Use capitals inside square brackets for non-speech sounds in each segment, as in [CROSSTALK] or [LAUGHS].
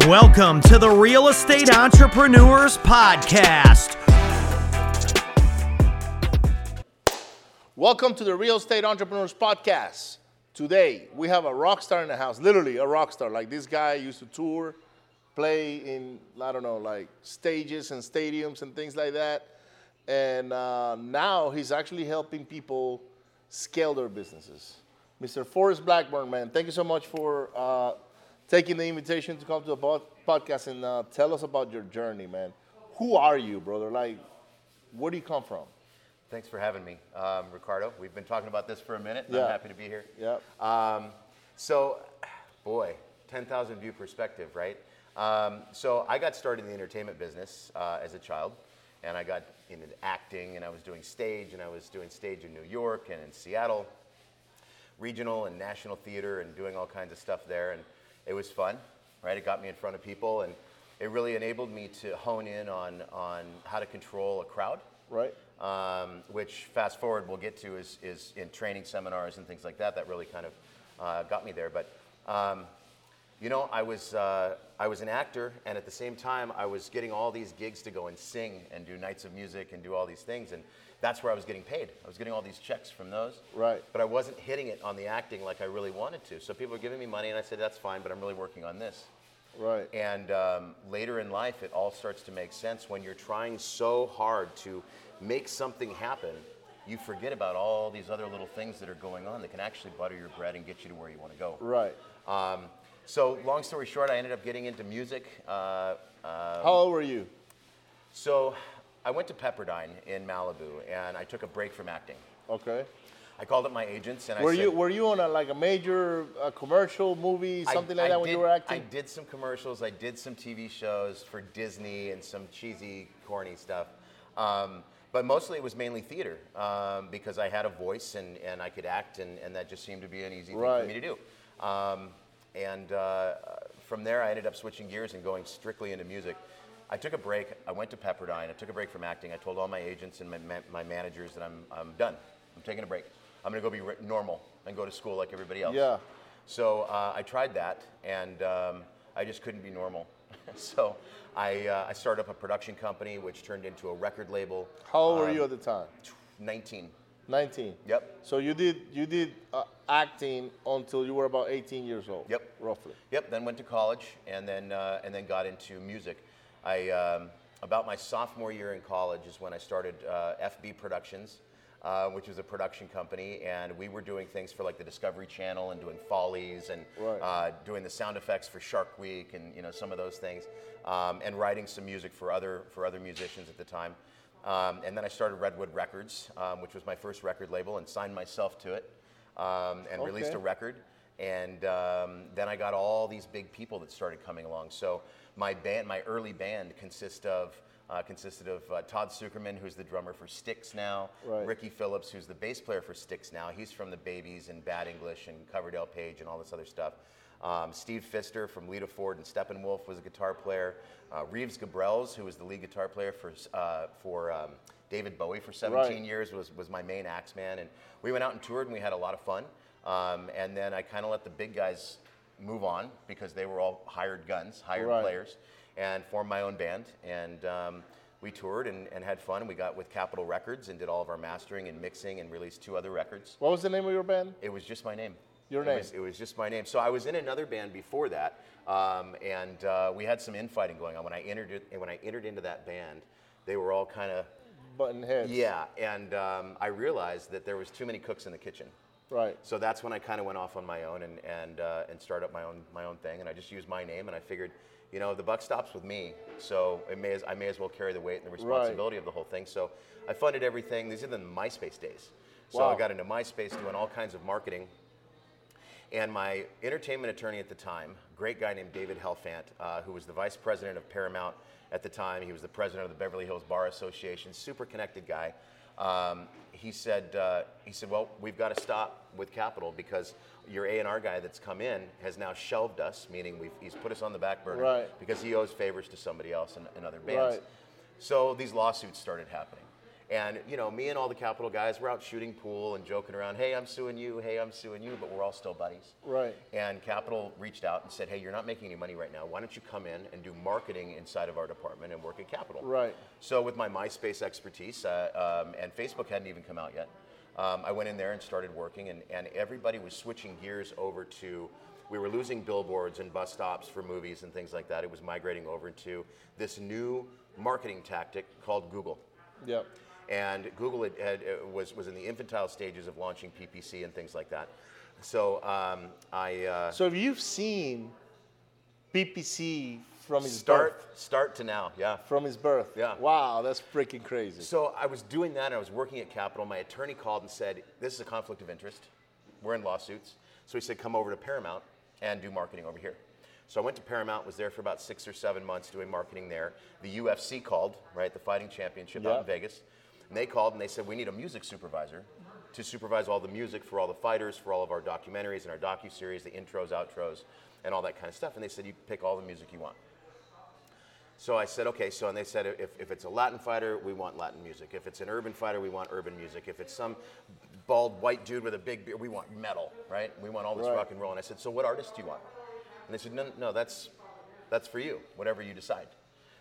Welcome to the Real Estate Entrepreneurs Podcast. Welcome to the Real Estate Entrepreneurs Podcast. Today, we have a rock star in the house, literally a rock star. Like this guy used to tour, play in, I don't know, like stages and stadiums and things like that. And uh, now he's actually helping people scale their businesses. Mr. Forrest Blackburn, man, thank you so much for uh, taking the invitation to come to the pod- podcast and uh, tell us about your journey, man. Who are you, brother? Like, where do you come from? Thanks for having me, um, Ricardo. We've been talking about this for a minute. Yeah. I'm happy to be here. Yeah. Um, so, boy, 10,000 view perspective, right? Um, so, I got started in the entertainment business uh, as a child, and I got into acting, and I was doing stage, and I was doing stage in New York and in Seattle, regional and national theater, and doing all kinds of stuff there. And it was fun, right? It got me in front of people, and it really enabled me to hone in on, on how to control a crowd Right? um, which fast forward we'll get to is, is in training seminars and things like that. That really kind of uh, got me there. But um, you know, I was uh, I was an actor, and at the same time, I was getting all these gigs to go and sing and do nights of music and do all these things, and that's where I was getting paid. I was getting all these checks from those. Right. But I wasn't hitting it on the acting like I really wanted to. So people were giving me money, and I said, "That's fine, but I'm really working on this." Right. And um, later in life, it all starts to make sense when you're trying so hard to make something happen. You forget about all these other little things that are going on that can actually butter your bread and get you to where you want to go. Right. Um, so, long story short, I ended up getting into music. Uh, How old were you? so, I went to Pepperdine in Malibu, and I took a break from acting. Okay. I called up my agents, and Were I said, you were you on a, like a major uh, commercial movie, I- something like I that when you were acting? I did some commercials. I did some TV shows for Disney and some cheesy, corny stuff. Um, but mostly it was mainly theater um, because I had a voice and, and I could act, and, and that just seemed to be an easy thing for me to do. Um, and uh, from there, I ended up switching gears and going strictly into music. I took a break. I went to Pepperdine. I took a break from acting. I told all my agents and my, ma- my managers that I'm, I'm done. I'm taking a break. I'm going to go be re- normal and go to school like everybody else. Yeah. So uh, I tried that, and um, I just couldn't be normal. [LAUGHS] so I, uh, I started up a production company, which turned into a record label. How old were Um, you at the time? 19. 19. Yep. So you did you did uh, acting until you were about 18 years old. Yep. Roughly. Yep. Then went to college, and then uh, and then got into music. I um, about my sophomore year in college is when I started uh, FB Productions, uh, which was a production company, and we were doing things for like the Discovery Channel and doing Foleys and Right. uh, doing the sound effects for Shark Week and you know some of those things, um, and writing some music for other for other musicians at the time. Um, and then I started Redwood Records, um, which was my first record label, and signed myself to it, um, and released a record. And um, then I got all these big people that started coming along. So my band, my early band, consist of uh, consisted of uh, Todd Sucherman, who's the drummer for Styx now, Right. Ricky Phillips, who's the bass player for Styx now. He's from the Babys and Bad English and Coverdale Page and all this other stuff. Um, Steve Pfister from Lita Ford and Steppenwolf was a guitar player. Uh, Reeves Gabrels, who was the lead guitar player for uh, for um, David Bowie for 17 Right. years, was was my main axe man. And we went out and toured, and we had a lot of fun. Um, and then I kind of let the big guys move on because they were all hired guns, hired Right. players, and formed my own band. And um, we toured and, and had fun. We got with Capitol Records and did all of our mastering and mixing and released two other records. What was the name of your band? It was just my name. Your it name. Was, it was just my name. So I was in another band before that, um, and uh, we had some infighting going on. When I entered it, when I entered into that band, they were all kind of Button Heads. yeah, and um, I realized that there was too many cooks in the kitchen. Right. So that's when I kind of went off on my own and and uh, and started up my own my own thing, and I just used my name, and I figured, you know, the buck stops with me, so it may as, I may as well carry the weight and the responsibility of the whole thing. So I funded everything. These are the MySpace days, so Wow. I got into MySpace doing all kinds of marketing. And my entertainment attorney at the time, great guy named David Helfant, uh, who was the vice president of Paramount at the time. He was the president of the Beverly Hills Bar Association, super connected guy. Um, he said, uh, he said, well, we've got to stop with Capitol because your A&R guy that's come in has now shelved us, meaning we've, he's put us on the back burner Right. because he owes favors to somebody else and, in other bands. Right. So these lawsuits started happening. And you know, me and all the Capitol guys, we're out shooting pool and joking around. Hey, I'm suing you. Hey, I'm suing you. But we're all still buddies. Right. And Capitol reached out and said, Hey, you're not making any money right now. Why don't you come in and do marketing inside of our department and work at Capitol? Right. So with my MySpace expertise, uh, um, and Facebook hadn't even come out yet, um, I went in there and started working, and, and everybody was switching gears over to. We were losing billboards and bus stops for movies and things like that. It was migrating over to this new marketing tactic called Google. Yep. And Google had, had, uh, was, was in the infantile stages of launching PPC and things like that. So um, I uh, So you've seen PPC from his start birth, start to now, yeah. from his birth, Yeah. wow, that's freaking crazy. So I was doing that. I was working at Capitol. My attorney called and said, "This is a conflict of interest. We're in lawsuits." So he said, "Come over to Paramount and do marketing over here." So I went to Paramount. Was there for about six or seven months doing marketing there. The UFC called, right, the fighting championship out in Vegas, and they called and they said, "We need a music supervisor." To supervise all the music for all the fighters, for all of our documentaries and our docu series, the intros, outros, and all that kind of stuff. And they said, "You pick all the music you want." So I said, okay, so, and they said, if, if it's a Latin fighter, we want Latin music. If it's an urban fighter, we want urban music. If it's some bald white dude with a big beard, we want metal, right? We want all this Right. rock and roll. And I said, so what artist do you want? And they said, no, no, that's, that's for you, whatever you decide.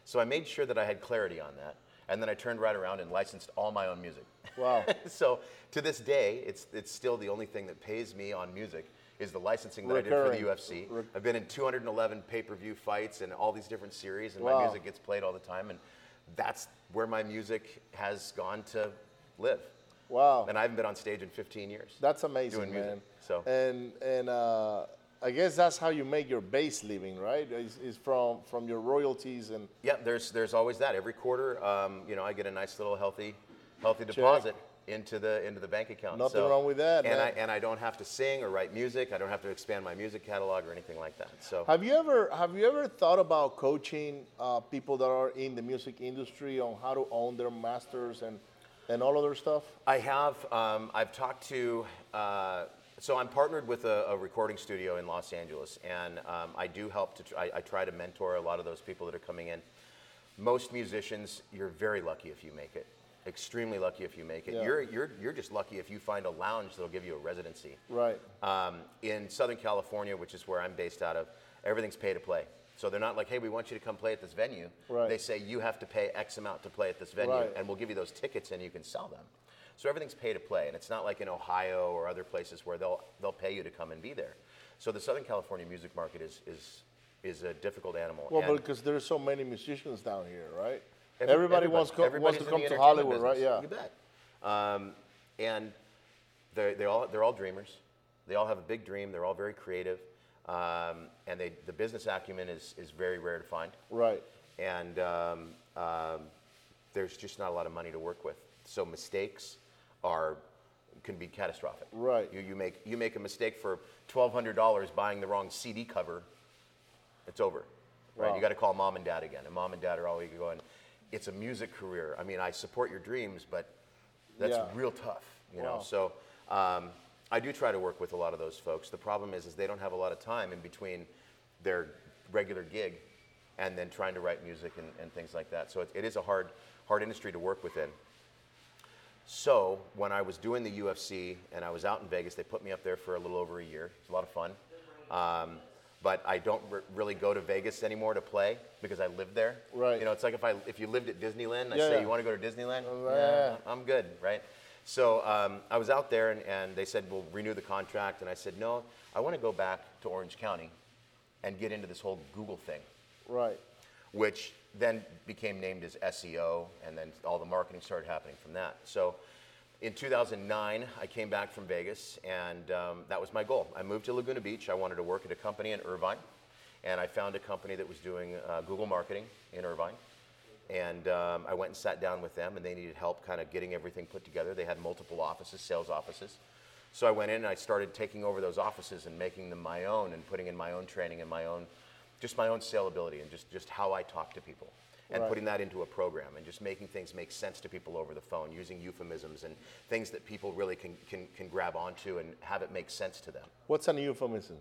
So I made sure that I had clarity on that. And then I turned right around and licensed all my own music. Wow. [LAUGHS] so to this day, it's, it's still the only thing that pays me on music is the licensing that I Recurring. did for the UFC. Rec- I've been in 211 pay-per-view fights and all these different series, and Wow. my music gets played all the time, and that's where my music has gone to live. Wow. And I haven't been on stage in 15 years. That's amazing, doing music, man. so. and and uh, I guess that's how you make your base living, right? Is, is from from your royalties and Yeah, there's there's always that. Every quarter, um, you know, I get a nice little healthy, healthy deposit into the into the bank account. Nothing wrong with that, And man. I and I don't have to sing or write music. I don't have to expand my music catalog or anything like that. So Have you ever have you ever thought about coaching uh, people that are in the music industry on how to own their masters and and all other stuff? I have. Um, I've talked to. Uh, so I'm partnered with a, a recording studio in Los Angeles, and um, I do help to. Try, I try to mentor a lot of those people that are coming in. Most musicians, you're very lucky if you make it. Extremely lucky if you make it. Yeah. You're, you're, you're just lucky if you find a lounge that'll give you a residency. Right. Um, in Southern California, which is where I'm based out of, everything's pay to play. So they're not like, hey, we want you to come play at this venue. Right. They say you have to pay X amount to play at this venue, Right. and we'll give you those tickets and you can sell them. So everything's pay to play, and it's not like in Ohio or other places where they'll they'll pay you to come and be there. So the Southern California music market is is is a difficult animal. Well, and because there's so many musicians down here, right? every- everybody, wants, co- wants to come to Hollywood, right? Yeah. You bet. Um, and they're, they all, they're all dreamers. They all have a big dream. They're all very creative. Um, and they, the business acumen is, is very rare to find. Right. And um, um, there's just not a lot of money to work with. So mistakes are can be catastrophic. Right. You, you, make, you make a mistake for $1,200 buying the wrong CD cover, it's over. Right? Wow. You got to call mom and dad again. And mom and dad are always going, it's a music career. I mean, I support your dreams, but that's Yeah. real tough, you know. So um, I do try to work with a lot of those folks. The problem is, is they don't have a lot of time in between their regular gig and then trying to write music and, and things like that. So it, it is a hard, hard industry to work within. So when I was doing the UFC and I was out in Vegas, they put me up there for a little over a year. It was a lot of fun. Um, but I don't re- really go to Vegas anymore to play because I live there. Right. You know, it's like if I if you lived at Disneyland, I Yeah, say yeah. you want to go to Disneyland. Oh, yeah. I'm good, right? So um, I was out there and, and they said we'll renew the contract, and I said no, I want to go back to Orange County and get into this whole Google thing Right. which then became named as SEO, and then all the marketing started happening from that. So in 2009, I came back from Vegas, and um, that was my goal. I moved to Laguna Beach. I wanted to work at a company in Irvine, and I found a company that was doing uh, Google marketing in Irvine. And um, I went and sat down with them, and they needed help kind of getting everything put together. They had multiple offices, sales offices. So I went in and I started taking over those offices and making them my own and putting in my own training and my own, just my own saleability and just, just how I talk to people and Right. putting that into a program and just making things make sense to people over the phone, using euphemisms and things that people really can, can, can grab onto and have it make sense to them. What's an euphemism?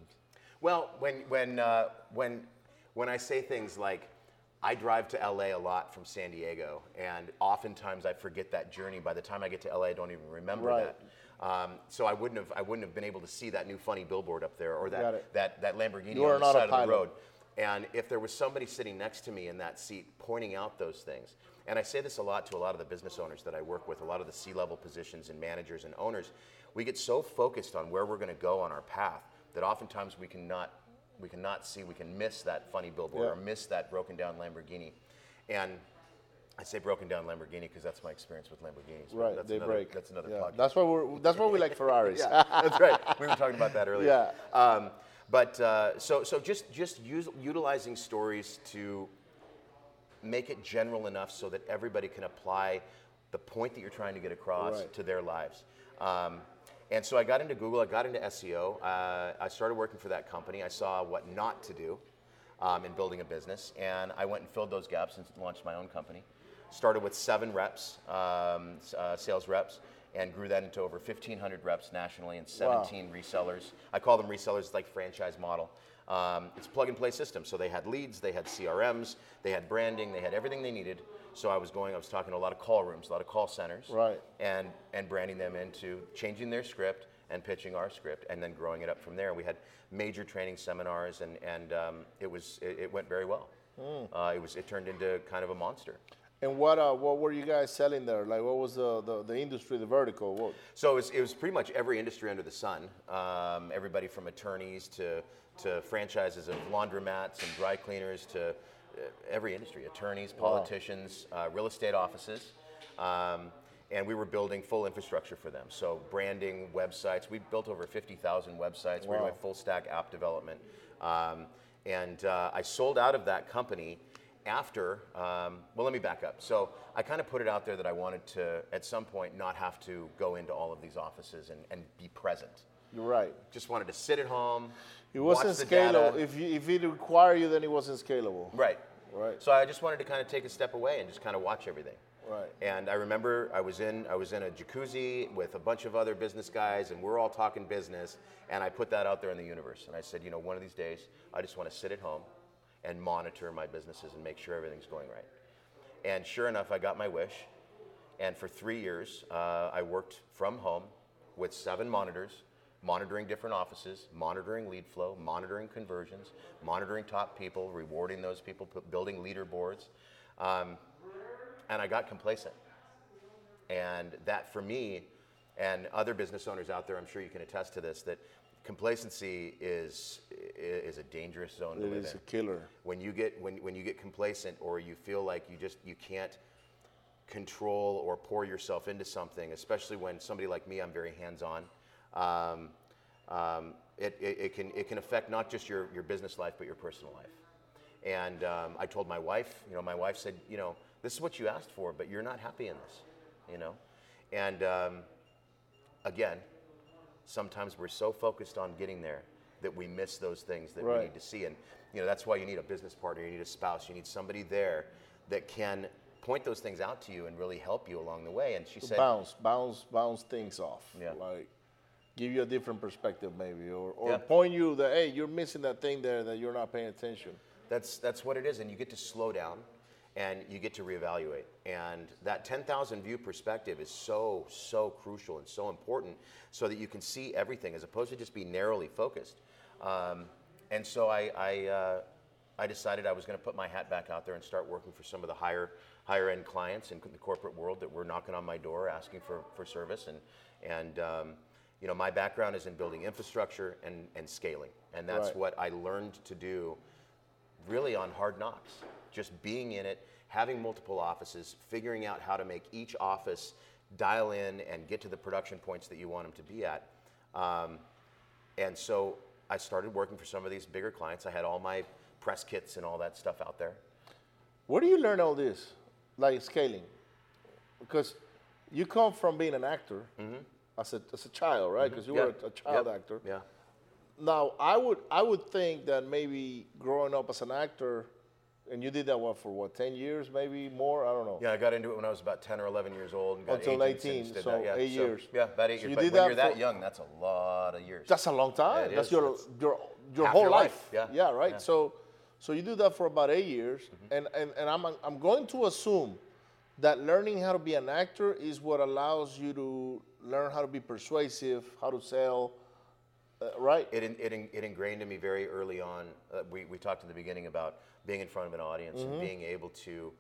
Well, when, when, uh, when, when I say things like, I drive to LA a lot from San Diego, and oftentimes I forget that journey. By the time I get to LA, I don't even remember Right. that. Um, so I wouldn't have I wouldn't have been able to see that new funny billboard up there or that that, that Lamborghini You on the side of the road. And if there was somebody sitting next to me in that seat pointing out those things, and I say this a lot to a lot of the business owners that I work with, a lot of the C level positions and managers and owners, we get so focused on where we're going to go on our path that oftentimes we cannot we cannot see, we can miss that funny billboard Yeah. or miss that broken down Lamborghini. And I say broken down Lamborghini because that's my experience with Lamborghinis. Right, that's they another, break. That's another Yeah, podcast. That's why we're. That's why we like [LAUGHS] Ferraris. Yeah, that's right. We were talking about that earlier. [LAUGHS] Yeah. Um, but uh, so so just just use, utilizing stories to make it general enough so that everybody can apply the point that you're trying to get across Right. to their lives. Um, and so I got into Google. I got into SEO. Uh, I started working for that company. I saw what not to do um, in building a business, and I went and filled those gaps and launched my own company. Started with seven reps, um, uh, sales reps, and grew that into over 1,500 reps nationally and 17 resellers. I call them resellers, it's like franchise model. Um, it's a plug and play system. So they had leads, they had CRMs, they had branding, they had everything they needed. So I was going, I was talking to a lot of call rooms, a lot of call centers, Right. and and branding them into changing their script and pitching our script, and then growing it up from there. We had major training seminars, and and um, it was it, it went very well. Uh, it was it turned into kind of a monster. And what uh, what were you guys selling there? Like, what was the the, the industry, the vertical? What? So it was, it was pretty much every industry under the sun. Um, everybody from attorneys to, to franchises of laundromats and dry cleaners to uh, every industry attorneys, politicians, uh, real estate offices. Um, and we were building full infrastructure for them. So branding, websites. We built over 50,000 websites. We were doing full stack app development. Um, and uh, I sold out of that company after, um, well, let me back up. So I kind of put it out there that I wanted to, at some point, not have to go into all of these offices and, and be present. You're right. Just wanted to sit at home. It wasn't scalable. If you, if it required you, then it wasn't scalable. Right. Right. So I just wanted to kind of take a step away and just kind of watch everything. Right. And I remember I was in I was in a jacuzzi with a bunch of other business guys, and we're all talking business. And I put that out there in the universe, and I said, you know, one of these days, I just want to sit at home and monitor my businesses and make sure everything's going right. And sure enough, I got my wish. And for three years, uh, I worked from home with seven monitors, monitoring different offices, monitoring lead flow, monitoring conversions, monitoring top people, rewarding those people, building leaderboards. Um, and I got complacent. And that for me and other business owners out there, I'm sure you can attest to this, that complacency is, is a dangerous zone to It live is in. a killer. when you get when, when you get complacent or you feel like you just you can't control or pour yourself into something especially when somebody like me i'm very hands-on um, um, it, it, it can it can affect not just your, your business life but your personal life. And um, i told my wife you know my wife said you know this is what you asked for but you're not happy in this you know? And um, again sometimes we're so focused on getting there that we miss those things that we need to see. And you know that's why you need a business partner, you need a spouse, you need somebody there that can point those things out to you and really help you along the way. And she said, bounce, bounce, bounce things off. Yeah. Like give you a different perspective maybe, or, or Yeah. point you that hey, you're missing that thing there that you're not paying attention. That's that's what it is, and you get to slow down, and you get to reevaluate. And that 10,000 view perspective is so so crucial and so important, so that you can see everything as opposed to just be narrowly focused. Um, and so I I, uh, I decided I was going to put my hat back out there and start working for some of the higher higher end clients in the corporate world that were knocking on my door asking for for service and and. Um, you know, my background is in building infrastructure and, and scaling, and that's Right. what I learned to do really on hard knocks. Just being in it, having multiple offices, figuring out how to make each office dial in and get to the production points that you want them to be at. Um, and so I started working for some of these bigger clients. I had all my press kits and all that stuff out there. Where do you learn all this, like scaling? Because you come from being an actor as, a, as a child, right? Because you were a, a child Mm-hmm. Yep. actor. Yeah. Now, I would I would think that maybe growing up as an actor, and you did that what for what ten years, maybe more. I don't know. Yeah, I got into it when I was about 10 or 11 years old and got Until 18, so that. Yeah, eight years. Yeah, about eight So years. you But did when that you're that young, that's a lot of years. That's a long time. Yeah, That's is. your your your half whole your life. life. Yeah. right. Yeah. So So you do that for about eight years, mm-hmm. and, and, and I'm, I'm going to assume that learning how to be an actor is what allows you to learn how to be persuasive, how to sell, uh, right? It, in- it, in- it ingrained in me very early on. Uh, we, we talked in the beginning about being in front of an audience Mm-hmm. and being able to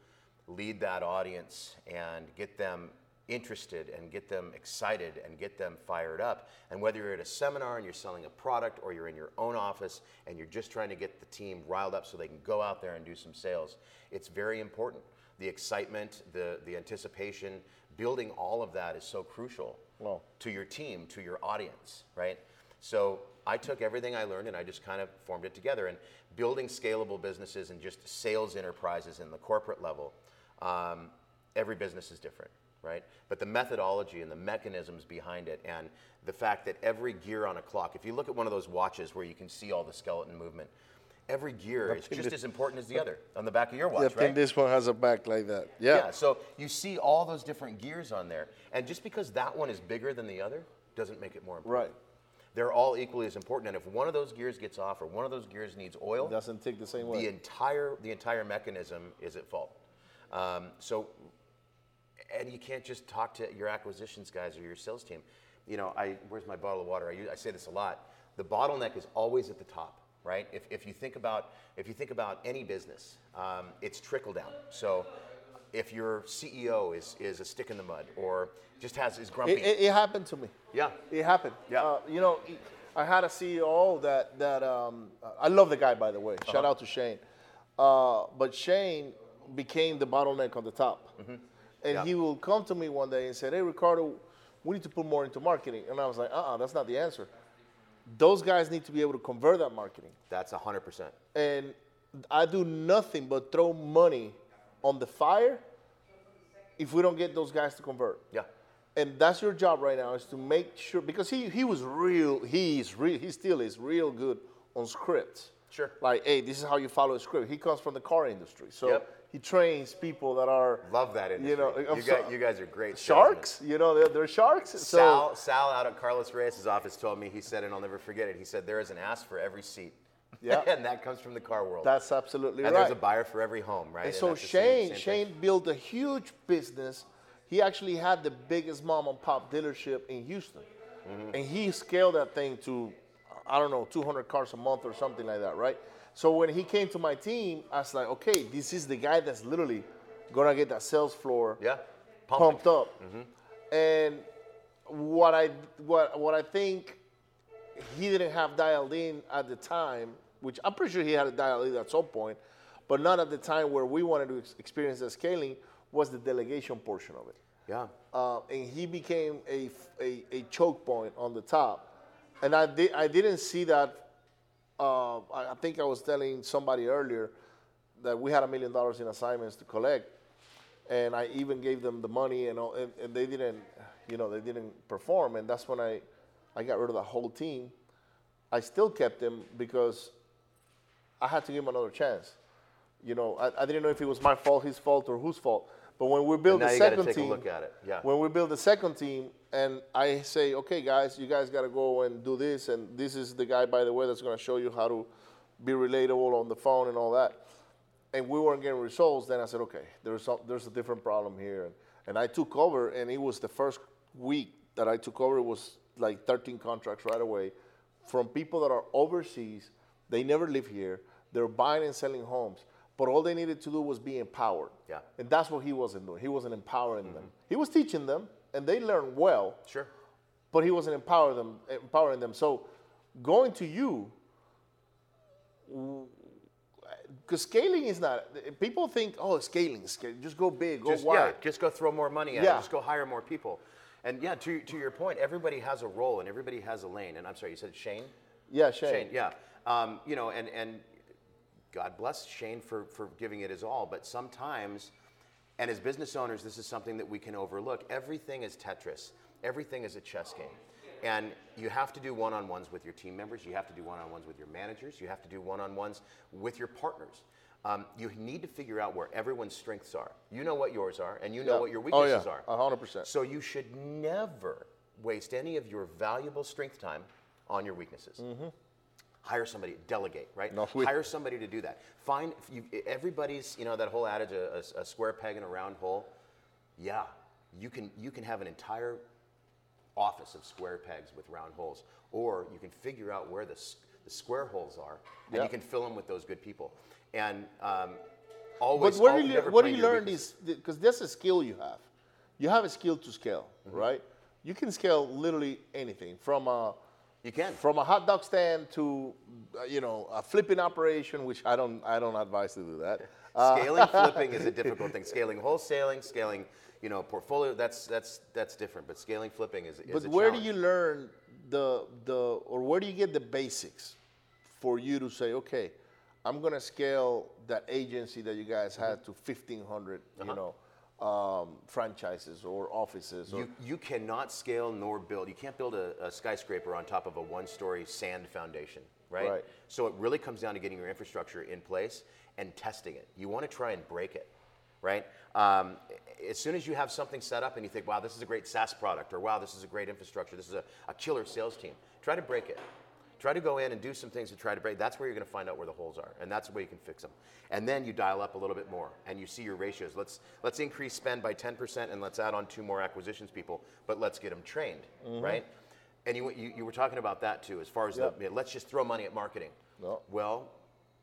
lead that audience and get them interested and get them excited and get them fired up. And whether you're at a seminar and you're selling a product or you're in your own office and you're just trying to get the team riled up so they can go out there and do some sales, it's very important. The excitement, the, the anticipation, building all of that is so crucial Well. to your team, to your audience, right? So I took everything I learned and I just kind of formed it together. And building scalable businesses and just sales enterprises in the corporate level, um, every business is different, right? But the methodology and the mechanisms behind it, and the fact that every gear on a clock, if you look at one of those watches where you can see all the skeleton movement, every gear is just as important as the other on the back of your watch. I watch, think right? this one has a back like that. Yeah. Yeah, so you see all those different gears on there. And just because that one is bigger than the other doesn't make it more important. Right. They're all equally as important. And if one of those gears gets off or one of those gears needs oil, Doesn't tick the same way. the entire the entire mechanism is at fault. Um, so, and you can't just talk to your acquisitions guys or your sales team. You know, I where's my bottle of water? I, use, I say this a lot. The bottleneck is always at the top, right? If, if you think about if you think about any business, um, it's trickle down. So, if your CEO is is a stick in the mud or just has is grumpy, It, it, it happened to me. yeah, It happened. Yeah. Uh, you know, I had a CEO that that um, I love the guy by the way. Uh-huh. Shout out to Shane. Uh, but Shane became the bottleneck on the top, and Mm-hmm. Yeah. he will come to me one day and say, "Hey, Ricardo, we need to put more into marketing." And I was like, "Uh-uh, that's not the answer. Those guys need to be able to convert that marketing." that's hundred percent. and I do nothing but throw money on the fire if we don't get those guys to convert. Yeah, And that's your job right now is to make sure because he he was real he's real he still is real good on scripts. Sure. Like, hey, this is how you follow a script. He comes from the car industry, so Yep. he trains people that are love that industry. You know, I'm you, so- guys, you guys are great. salesmen. sharks. You know, they're, they're sharks. So Sal, Sal out at Carlos Reyes' office told me, he said, and I'll never forget it, he said, there is an ass for every seat. Yeah. [LAUGHS] and that comes from the car world. that's absolutely and right. And there's a buyer for every home, right? And so that's the same- Shane, same Shane thing. built a huge business. He actually had the biggest mom and pop dealership in Houston, Mm-hmm. and he scaled that thing to, I don't know, 200 cars a month or something like that, right? So when he came to my team, I was like, okay, this is the guy that's literally gonna get that sales floor Yeah. Pumped up. And what I what what I think he didn't have dialed in at the time, which I'm pretty sure he had it dialed in at some point, but not at the time where we wanted to ex- experience the scaling, was the delegation portion of it. Yeah. Uh, and he became a, a, a choke point on the top. And I, di- I didn't see that. Uh, I, I think I was telling somebody earlier that we had a million dollars in assignments to collect. And I even gave them the money, and, all, and, and they didn't, you know, they didn't perform. And that's when I, I got rid of the whole team. I still kept him because I had to give him another chance. You know, I, I didn't know if it was my fault, his fault, or whose fault. But when we build the second a team, look at it, yeah. When we build the second team, and I say, okay, guys, you guys got to go and do this, and this is the guy, by the way, that's going to show you how to be relatable on the phone and all that. And we weren't getting results. Then I said, okay, there's some, there's a different problem here, and, and I took over, and it was the first week that I took over. It was like 13 contracts right away from people that are overseas. They never live here. They're buying and selling homes. But all they needed to do was be empowered. Yeah. Mm-hmm. And that's what he wasn't doing. He wasn't empowering them. He was teaching them, and they learned well, Sure. but he wasn't empowering them. Empowering them. So, going to you, because scaling is not. People think, oh, scaling, scale, just go big, go Just, wide. yeah, just go throw more money at Yeah. it. Just go hire more people. And yeah, to, to your point, everybody has a role and everybody has a lane. And I'm sorry, you said Shane? Yeah, Shane. Shane, yeah. Um, you know, and, and God bless Shane for, for giving it his all, but sometimes, and as business owners, this is something that we can overlook. Everything is Tetris, everything is a chess game. And you have to do one on ones with your team members, you have to do one on ones with your managers, you have to do one on ones with your partners. Um, you need to figure out where everyone's strengths are. You know what yours are, and you know Yeah. what your weaknesses Oh, weaknesses yeah. are. A hundred percent. So you should never waste any of your valuable strength time on your weaknesses. Mm-hmm. Hire somebody, delegate, right? No, Hire somebody to do that. Find you, everybody's, you know, that whole adage, a, a- a square peg in a round hole. Yeah, you can you can have an entire office of square pegs with round holes, or you can figure out where the, the square holes are, and Yeah. you can fill them with those good people. And um, always, But where al- do you never where do play you your learn weaknesses. these? Because that's a skill you have. You have a skill to scale, Mm-hmm. right? You can scale literally anything from a You can. from a hot dog stand to uh, you know a flipping operation, which I don't I don't advise to do that. [LAUGHS] Uh, Scaling flipping is a [LAUGHS] difficult thing. Scaling wholesaling, scaling, you know, portfolio. That's that's that's different. But scaling flipping is, is but a where challenge. do you learn the the or where do you get the basics for you to say okay, I'm gonna scale that agency that you guys had to 1,500 Uh-huh. you know um, franchises or offices or You, you cannot scale nor build. You can't build a, a skyscraper on top of a one-story sand foundation, right? Right. So it really comes down to getting your infrastructure in place and testing it. You want to try and break it, right? Um, as soon as you have something set up and you think, wow, this is a great SaaS product, or wow, this is a great infrastructure, this is a, a killer sales team, try to break it. Try to go in and do some things to try to break. That's where you're going to find out where the holes are, and that's the way you can fix them. And then you dial up a little bit more, and you see your ratios. Let's let's increase spend by 10%, and let's add on two more acquisitions people, but let's get them trained, mm-hmm. right? And you, you you were talking about that too, as far as Yep. the let's just throw money at marketing. No. Well,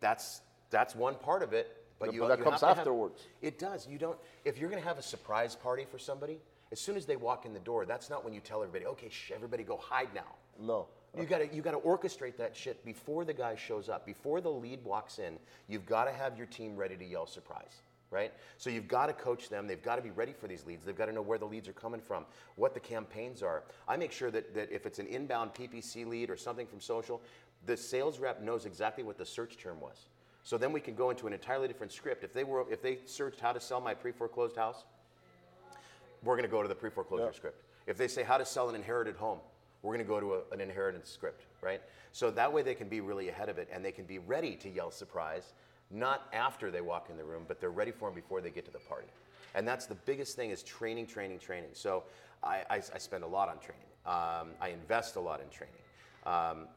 that's that's one part of it, but you but that comes to have- afterwards. it does. You don't. If you're going to have a surprise party for somebody, as soon as they walk in the door, that's not when you tell everybody, "Okay, shh, everybody go hide now." no. You got to you got to orchestrate that shit before the guy shows up, before the lead walks in. You've got to have your team ready to yell surprise, right? So you've got to coach them. They've got to be ready for these leads. They've got to know where the leads are coming from, what the campaigns are. I make sure that, that if it's an inbound PPC lead or something from social, the sales rep knows exactly what the search term was. So then we can go into an entirely different script. If they were if they searched how to sell my pre-foreclosed house, we're going to go to the pre-foreclosure Yeah. script. If they say how to sell an inherited home, we're going to go to a, an inheritance script, right? So that way they can be really ahead of it and they can be ready to yell surprise, not after they walk in the room, but they're ready for them before they get to the party. And that's the biggest thing is training, training, training. So I, I, I spend a lot on training. Um, I invest a lot in training. Um,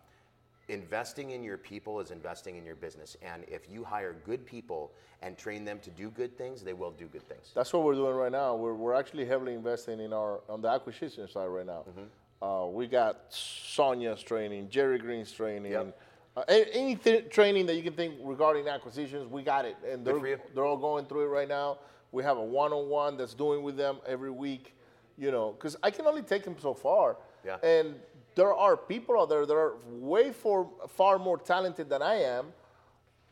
investing in your people is investing in your business. And if you hire good people and train them to do good things, they will do good things. That's what we're doing right now. We're, we're actually heavily investing in our on the acquisition side right now. Mm-hmm. Uh, we got Sonia's training, Jerry Green's training, Yep. uh, any th- training that you can think regarding acquisitions. We got it, and they're they're all going through it right now. We have a one-on-one that's doing with them every week. You know, because I can only take them so far. Yeah. And there are people out there that are way for far more talented than I am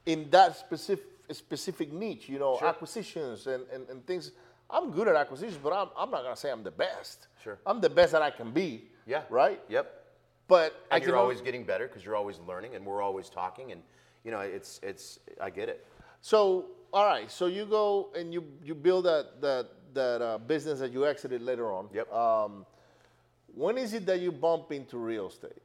in that specific specific niche, you know, Sure. acquisitions and, and, and things. I'm good at acquisitions, but I'm, I'm not gonna say I'm the best. Sure. I'm the best that I can be. Yeah. Right. Yep. But And you're al- always getting better because you're always learning and we're always talking and you know it's it's I get it. So all right. So you go and you you build that that that uh, business that you exited later on. Yep. Um, when is it that you bump into real estate?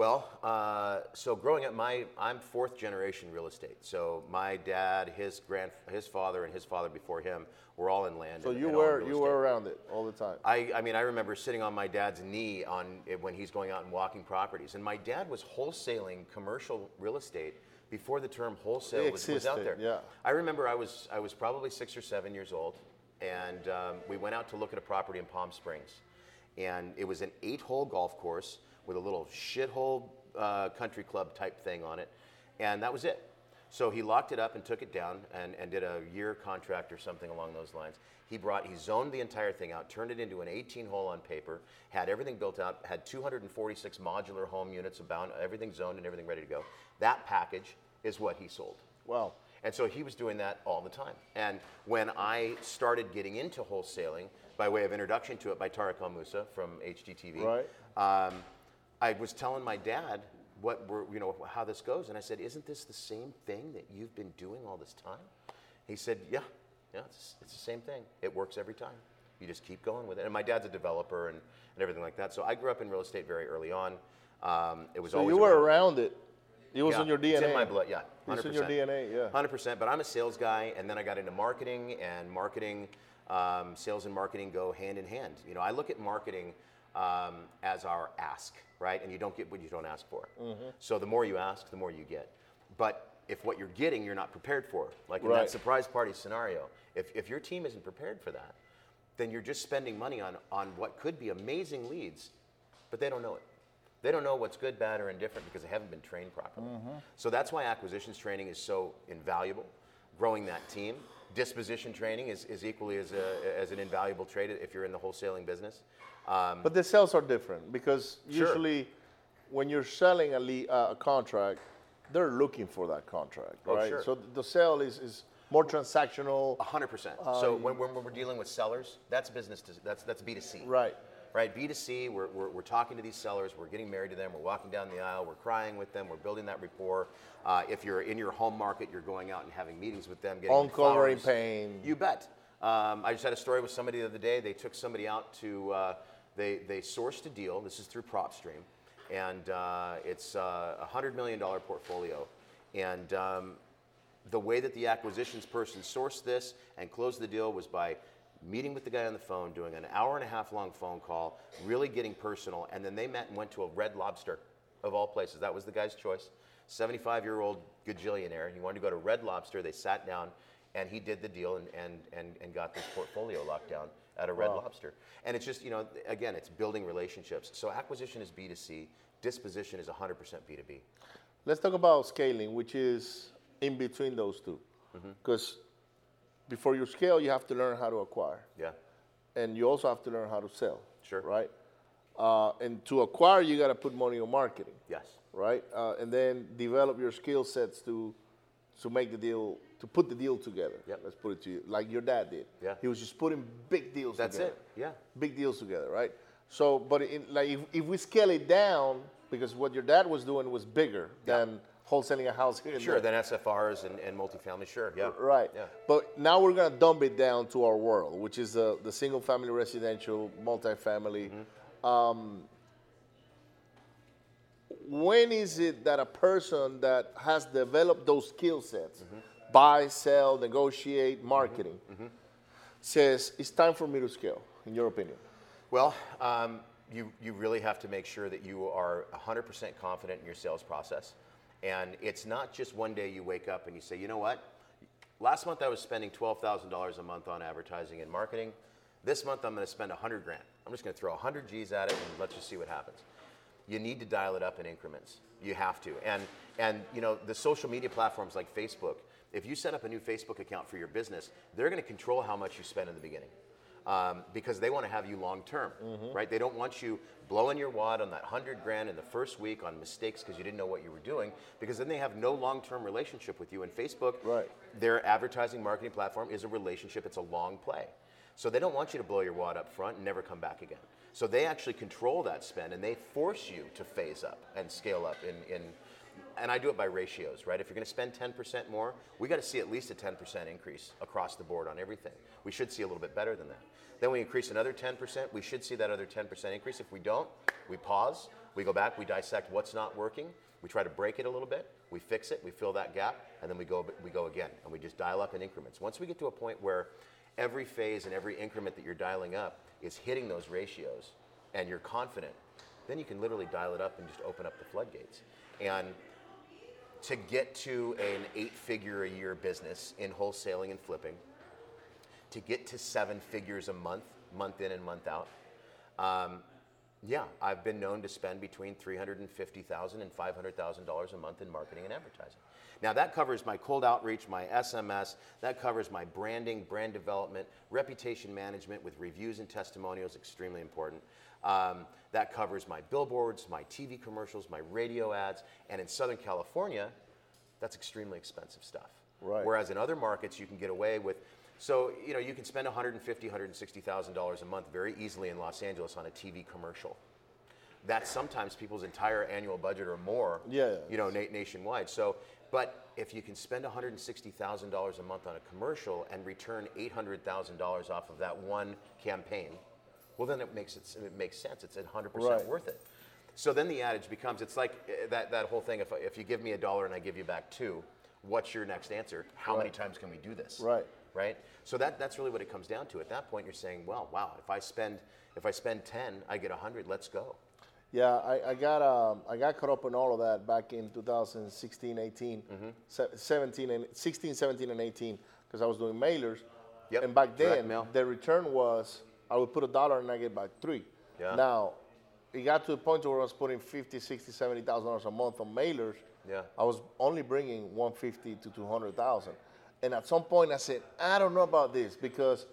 Well, uh, so growing up, my I'm fourth generation real estate. So my dad, his grand, his father, and his father before him were all in land. So and- you and were you were around it all the time. I, I mean, I remember sitting on my dad's knee on when he's going out and walking properties, and my dad was wholesaling commercial real estate before the term wholesale was, was out there. yeah. I remember I was I was probably six or seven years old, and um, we went out to look at a property in Palm Springs, and it was an eight-hole golf course with a little shithole uh, country club type thing on it, and that was it. So he locked it up and took it down and, and did a year contract or something along those lines. He brought, he zoned the entire thing out, turned it into an 18 hole on paper, had everything built out, had 246 modular home units abound, everything zoned and everything ready to go. That package is what he sold. Wow. And so he was doing that all the time. And when I started getting into wholesaling, by way of introduction to it by Tarek El Moussa from HGTV, Right. um, I was telling my dad what we're, you know, how this goes, and I said, "Isn't this the same thing that you've been doing all this time?" He said, "Yeah, yeah, it's, it's the same thing. It works every time. You just keep going with it." And my dad's a developer and, and everything like that. So I grew up in real estate very early on. Um, it was So always you were around. around it. It was Yeah, in your DNA. It's in my blood, yeah. 100%. It's in your DNA, yeah. 100%. But I'm a sales guy, and then I got into marketing, and marketing, um, sales and marketing go hand in hand. You know, I look at marketing um, as our ask, right? And you don't get what you don't ask for. So the more you ask, the more you get. But if what you're getting, you're not prepared for, like in Right. that surprise party scenario, if, if your team isn't prepared for that, then you're just spending money on, on what could be amazing leads, but they don't know it. They don't know what's good, bad, or indifferent because they haven't been trained properly. So that's why acquisitions training is so invaluable. Growing that team, disposition training is, is equally as, a, as an invaluable trade if you're in the wholesaling business. Um, But the sales are different because Sure. usually when you're selling a, le- uh, a contract, they're looking for that contract, Oh, right? sure. So the sale is, is more transactional. A hundred percent. So when, when we're dealing with sellers, that's business. To, that's that's B two C. Right. Right. B two C. We're, we're we're talking to these sellers. We're getting married to them. We're walking down the aisle. We're crying with them. We're building that rapport. Uh, if you're in your home market, you're going out and having meetings with them. Getting Uncovering pain. You bet. Um, I just had a story with somebody the other day. They took somebody out to. Uh, they they sourced a deal. This is through PropStream, and uh, it's uh, a hundred million dollar portfolio, and. Um, the way that the acquisitions person sourced this and closed the deal was by meeting with the guy on the phone, doing an hour and a half long phone call, really getting personal, and then they met and went to a Red Lobster, of all places. That was the guy's choice. 75 year old gajillionaire. He wanted to go to Red Lobster. They sat down and he did the deal and, and, and, and got this portfolio locked down at a Red Lobster. And it's just, you know, again, it's building relationships. So acquisition is B2C, disposition is 100% B2B. Let's talk about scaling, which is in between those two. Mm-hmm. Before you scale, you have to learn how to acquire. Yeah. And you also have to learn how to sell. Sure. Right? Uh, and to acquire, you got to put money on marketing. Yes. right? Uh, and then develop your skill sets to to make the deal, to put the deal together. Yep. Let's put it to you, like your dad did. Yeah. He was just putting big deals. That's together. it. Yeah. Big deals together, right? So, but in, like if, if we scale it down, because what your dad was doing was bigger than wholesaling a house here Sure, there. then SFRs and, and multifamily, sure, yeah. Right. Yeah. But now we're gonna dump it down to our world, which is the, the single family residential, multifamily. Mm-hmm. Um, when is it that a person that has developed those skill sets, Mm-hmm. buy, sell, negotiate, marketing, says it's time for me to scale, in your opinion? Well, um, you, you really have to make sure that you are 100% confident in your sales process. And it's not just one day you wake up and you say, you know what? Last month I was spending $12,000 a month on advertising and marketing. This month I'm going to spend 100 grand. I'm just going to throw 100 G's at it and let's just see what happens. You need to dial it up in increments. You have to. And, and you know, the social media platforms like Facebook, if you set up a new Facebook account for your business, they're going to control how much you spend in the beginning um, because they want to have you long term, right? They don't want you blowing your wad on that hundred grand in the first week on mistakes because you didn't know what you were doing, because then they have no long term relationship with you. And Facebook, Right. their advertising marketing platform is a relationship, it's a long play. So they don't want you to blow your wad up front and never come back again. So they actually control that spend and they force you to phase up and scale up in, in and I do it by ratios, right? If you're going to spend 10% more, we got to see at least a 10% increase across the board on everything. We should see a little bit better than that. Then we increase another 10%, we should see that other 10% increase. If we don't, we pause, we go back, we dissect what's not working, we try to break it a little bit, we fix it, we fill that gap, and then we go we go again, and we just dial up in increments. Once we get to a point where every phase and every increment that you're dialing up is hitting those ratios and you're confident, then you can literally dial it up and just open up the floodgates. And to get to an eight figure a year business in wholesaling and flipping, to get to seven figures a month, month in and month out, um, yeah, I've been known to spend between $350,000 and $500,000 a month in marketing and advertising. Now, that covers my cold outreach, my SMS, that covers my branding, brand development, reputation management with reviews and testimonials, extremely important. Um, that covers my billboards, my TV commercials, my radio ads, and in Southern California, that's extremely expensive stuff. Right. Whereas in other markets, you can get away with. So you know you can spend 150, 160 thousand dollars a month very easily in Los Angeles on a TV commercial. That's sometimes people's entire annual budget or more. Yeah. You know, na- nationwide. So, but if you can spend 160 thousand dollars a month on a commercial and return 800 thousand dollars off of that one campaign, well then it makes it, it makes sense. It's 100 Right. percent worth it. So then the adage becomes, it's like eh, that, that whole thing, if, if you give me a dollar and I give you back two, What's your next answer? How many times can we do this? Right. Right. So that that's really what it comes down to. At that point, you're saying, well, wow, if I spend if I spend ten, I get hundred. Let's go. Yeah, I, I got um, I got caught up in all of that back in 2016, 18, Mm-hmm. se- 17, and 16, 17, and 18, because I was doing mailers. Yep, And back then, the return was I would put a dollar and I get back three. Yeah. Now, it got to the point where I was putting 50, 60, 70,000 dollars a month on mailers. Yeah. I was only bringing 150 to 200,000. And at some point I said, I don't know about this because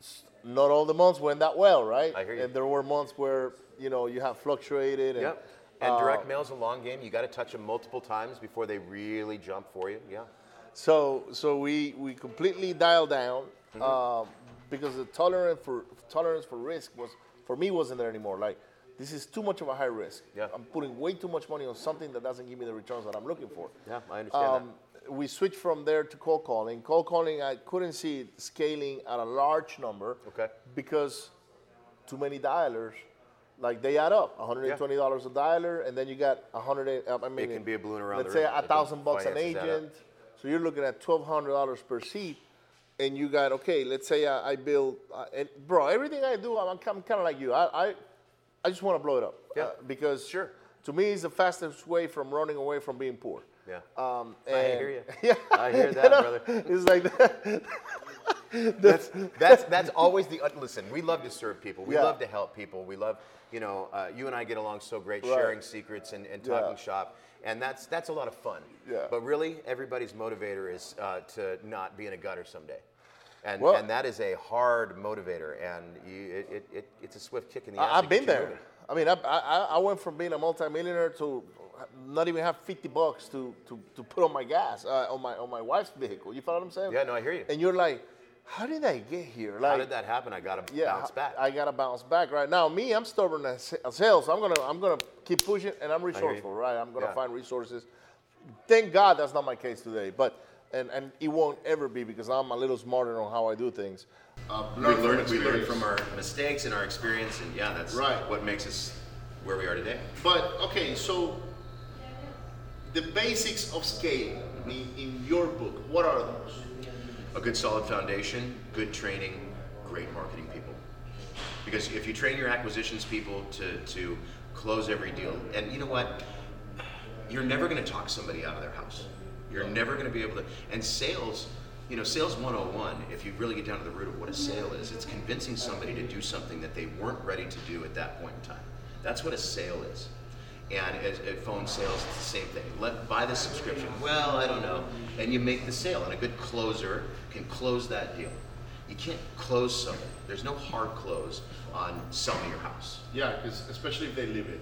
s- not all the months went that well, right? Uh-huh. I hear you. And there were months where, you know, you have fluctuated. And, Yep. And uh, direct mail's a long game. You got to touch them multiple times before they really jump for you. Yeah. So so we we completely dialed down Mm-hmm. um, because the tolerance for tolerance for risk was for me wasn't there anymore. Like this is too much of a high risk. Yeah. I'm putting way too much money on something that doesn't give me the returns that I'm looking for. Yeah, I understand Um, we switched from there to cold calling. Cold calling, I couldn't see it scaling at a large number. Okay. Because too many dialers, like they add up. $120 a dialer, and then you got 100. and- I mean, it can be a balloon around Let's the say a thousand bucks an finances add up. agent. So you're looking at $1,200 per seat, and you got okay. Let's say I, I build, uh, and bro, everything I do, I'm, I'm kind of like you. I, I, I just want to blow it up. Yeah. Uh, because Sure. to me, it's the fastest way from running away from being poor. Yeah. Um, I hear you. [LAUGHS] Yeah, I hear that, [LAUGHS] brother. It's like that. [LAUGHS] that's that's that's always the uh, listen. We love to serve people. We Yeah. love to help people. We love you know uh, you and I get along so great, Right. sharing secrets and, and talking Yeah. shop, and that's that's a lot of fun. Yeah. But really, everybody's motivator is uh, to not be in a gutter someday. And, Well- and that is a hard motivator, and you, it, it, it, it's a swift kick in the ass. I've been there. moving. I mean, I, I, I went from being a multimillionaire to not even have 50 bucks to, to, to put on my gas uh, on my on my wife's vehicle. You follow what I'm saying? Yeah, no, I hear you. And you're like, how did I get here? Like, How did that happen? I got to yeah, bounce back. I gotta bounce back right now. Me, I'm stubborn as, as hell, so I'm gonna I'm gonna keep pushing, and I'm resourceful, right? I'm gonna Yeah. find resources. Thank God that's not my case today, but and and it won't ever be because I'm a little smarter on how I do things. Uh, we learn, we learn from our mistakes and our experience, and yeah, that's Right. what makes us where we are today. But okay, so the basics of scale in, in your book, what are those? a good solid foundation, good training, great marketing people. Because if you train your acquisitions people to, to close every deal, and you know what? You're never going to talk somebody out of their house. You're never going to be able to. And sales, you know, sales 101, if you really get down to the root of what a sale is, it's convincing somebody to do something that they weren't ready to do at that point in time. That's what a sale is. And as, at phone sales, it's the same thing. Let buy the subscription. Well, I don't know. And you make the sale, and a good closer can close that deal. You can't close something. There's no hard close on selling your house. Yeah, because especially if they live in it.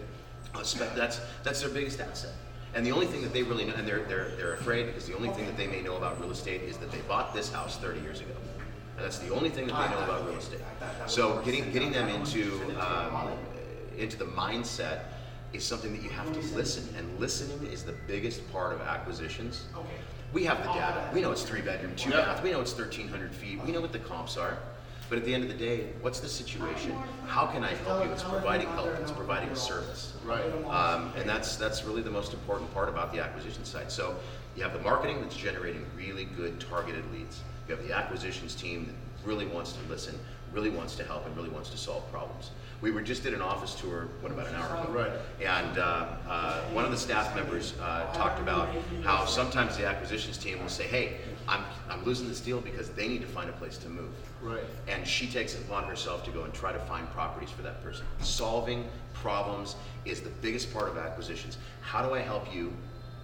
Uh, That's that's their biggest asset. And the only thing that they really know, and they're, they're, they're afraid because the only thing that they may know about real estate is that they bought this house 30 years ago. And that's the only thing that they know about real estate. So getting, getting them into, um, into the mindset is something that you have to listen. And listening is the biggest part of acquisitions. We have the data. We know it's three bedroom, two bath. We know it's 1,300 feet. We know what the comps are. But at the end of the day, what's the situation? How can I help you? It's providing help. It's providing a service. Right. Um, and that's that's really the most important part about the acquisition side. So you have the marketing that's generating really good targeted leads. You have the acquisitions team that really wants to listen, really wants to help, and really wants to solve problems. We were just did an office tour, what about an hour ago? Right. And uh, uh, one of the staff members uh, talked about how sometimes the acquisitions team will say, "Hey, I'm I'm losing this deal because they need to find a place to move." Right. and she takes it upon herself to go and try to find properties for that person. Solving problems is the biggest part of acquisitions. How do I help you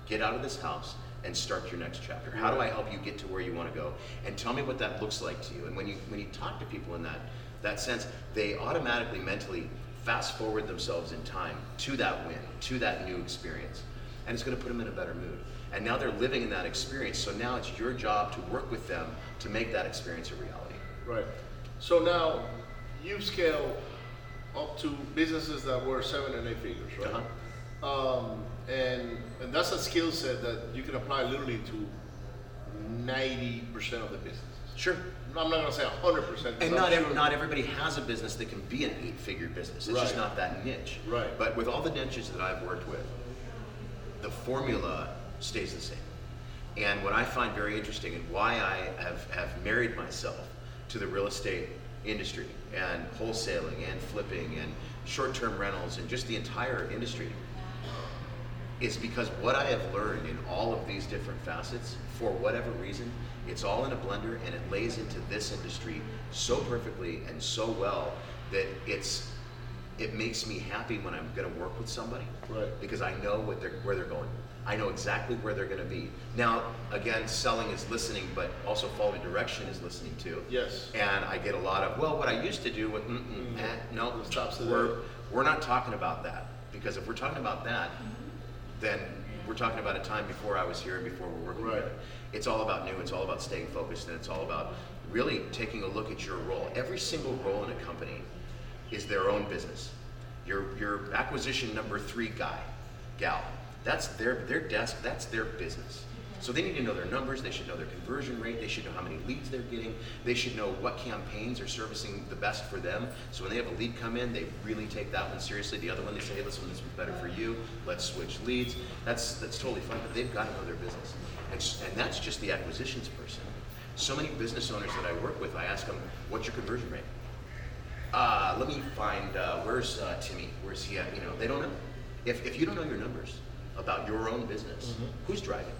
get out of this house and start your next chapter? How do I help you get to where you want to go? And tell me what that looks like to you. And when you when you talk to people in that that sense, they automatically mentally fast forward themselves in time to that win, to that new experience. And it's going to put them in a better mood. And now they're living in that experience. So now it's your job to work with them to make that experience a reality. Right. So now you've scaled up to businesses that were seven and eight figures, right? Uh-huh. Um, and and that's a skill set that you can apply literally to ninety percent of the businesses. Sure. I'm not gonna say hundred percent. And not every, not everybody has a business that can be an eight-figure business. It's just not that niche. Right. But with all the niches that I've worked with, the formula stays the same. And what I find very interesting and why I have, have married myself to the real estate industry and wholesaling and flipping and short-term rentals and just the entire industry is because what I have learned in all of these different facets, for whatever reason, it's all in a blender and it lays into this industry so perfectly and so well that it's it makes me happy when I'm going to work with somebody Right. because I know what they're where they're going. I know exactly where they're going to be. Now, again, selling is listening, but also following direction is listening too. Yes. And I get a lot of well, what I used to do with mm mm, eh, no, stops we're we're not talking about that because if we're talking about that, then we're talking about a time before I was here and before we're working Right. together. It's all about new. It's all about staying focused, and it's all about really taking a look at your role. Every single role in a company is their own business. Your your acquisition number three guy, gal, that's their their desk. That's their business. So they need to know their numbers. They should know their conversion rate. They should know how many leads they're getting. They should know what campaigns are servicing the best for them. So when they have a lead come in, they really take that one seriously. The other one, they say, hey, this one's better for you. Let's switch leads. That's that's totally fine. But they've got to know their business, and, and that's just the acquisitions person. So many business owners that I work with, I ask them, what's your conversion rate? uh, let me find uh, where's uh, Timmy? Where's he at? You know, they don't know. If, if you don't know your numbers about your own business, who's driving?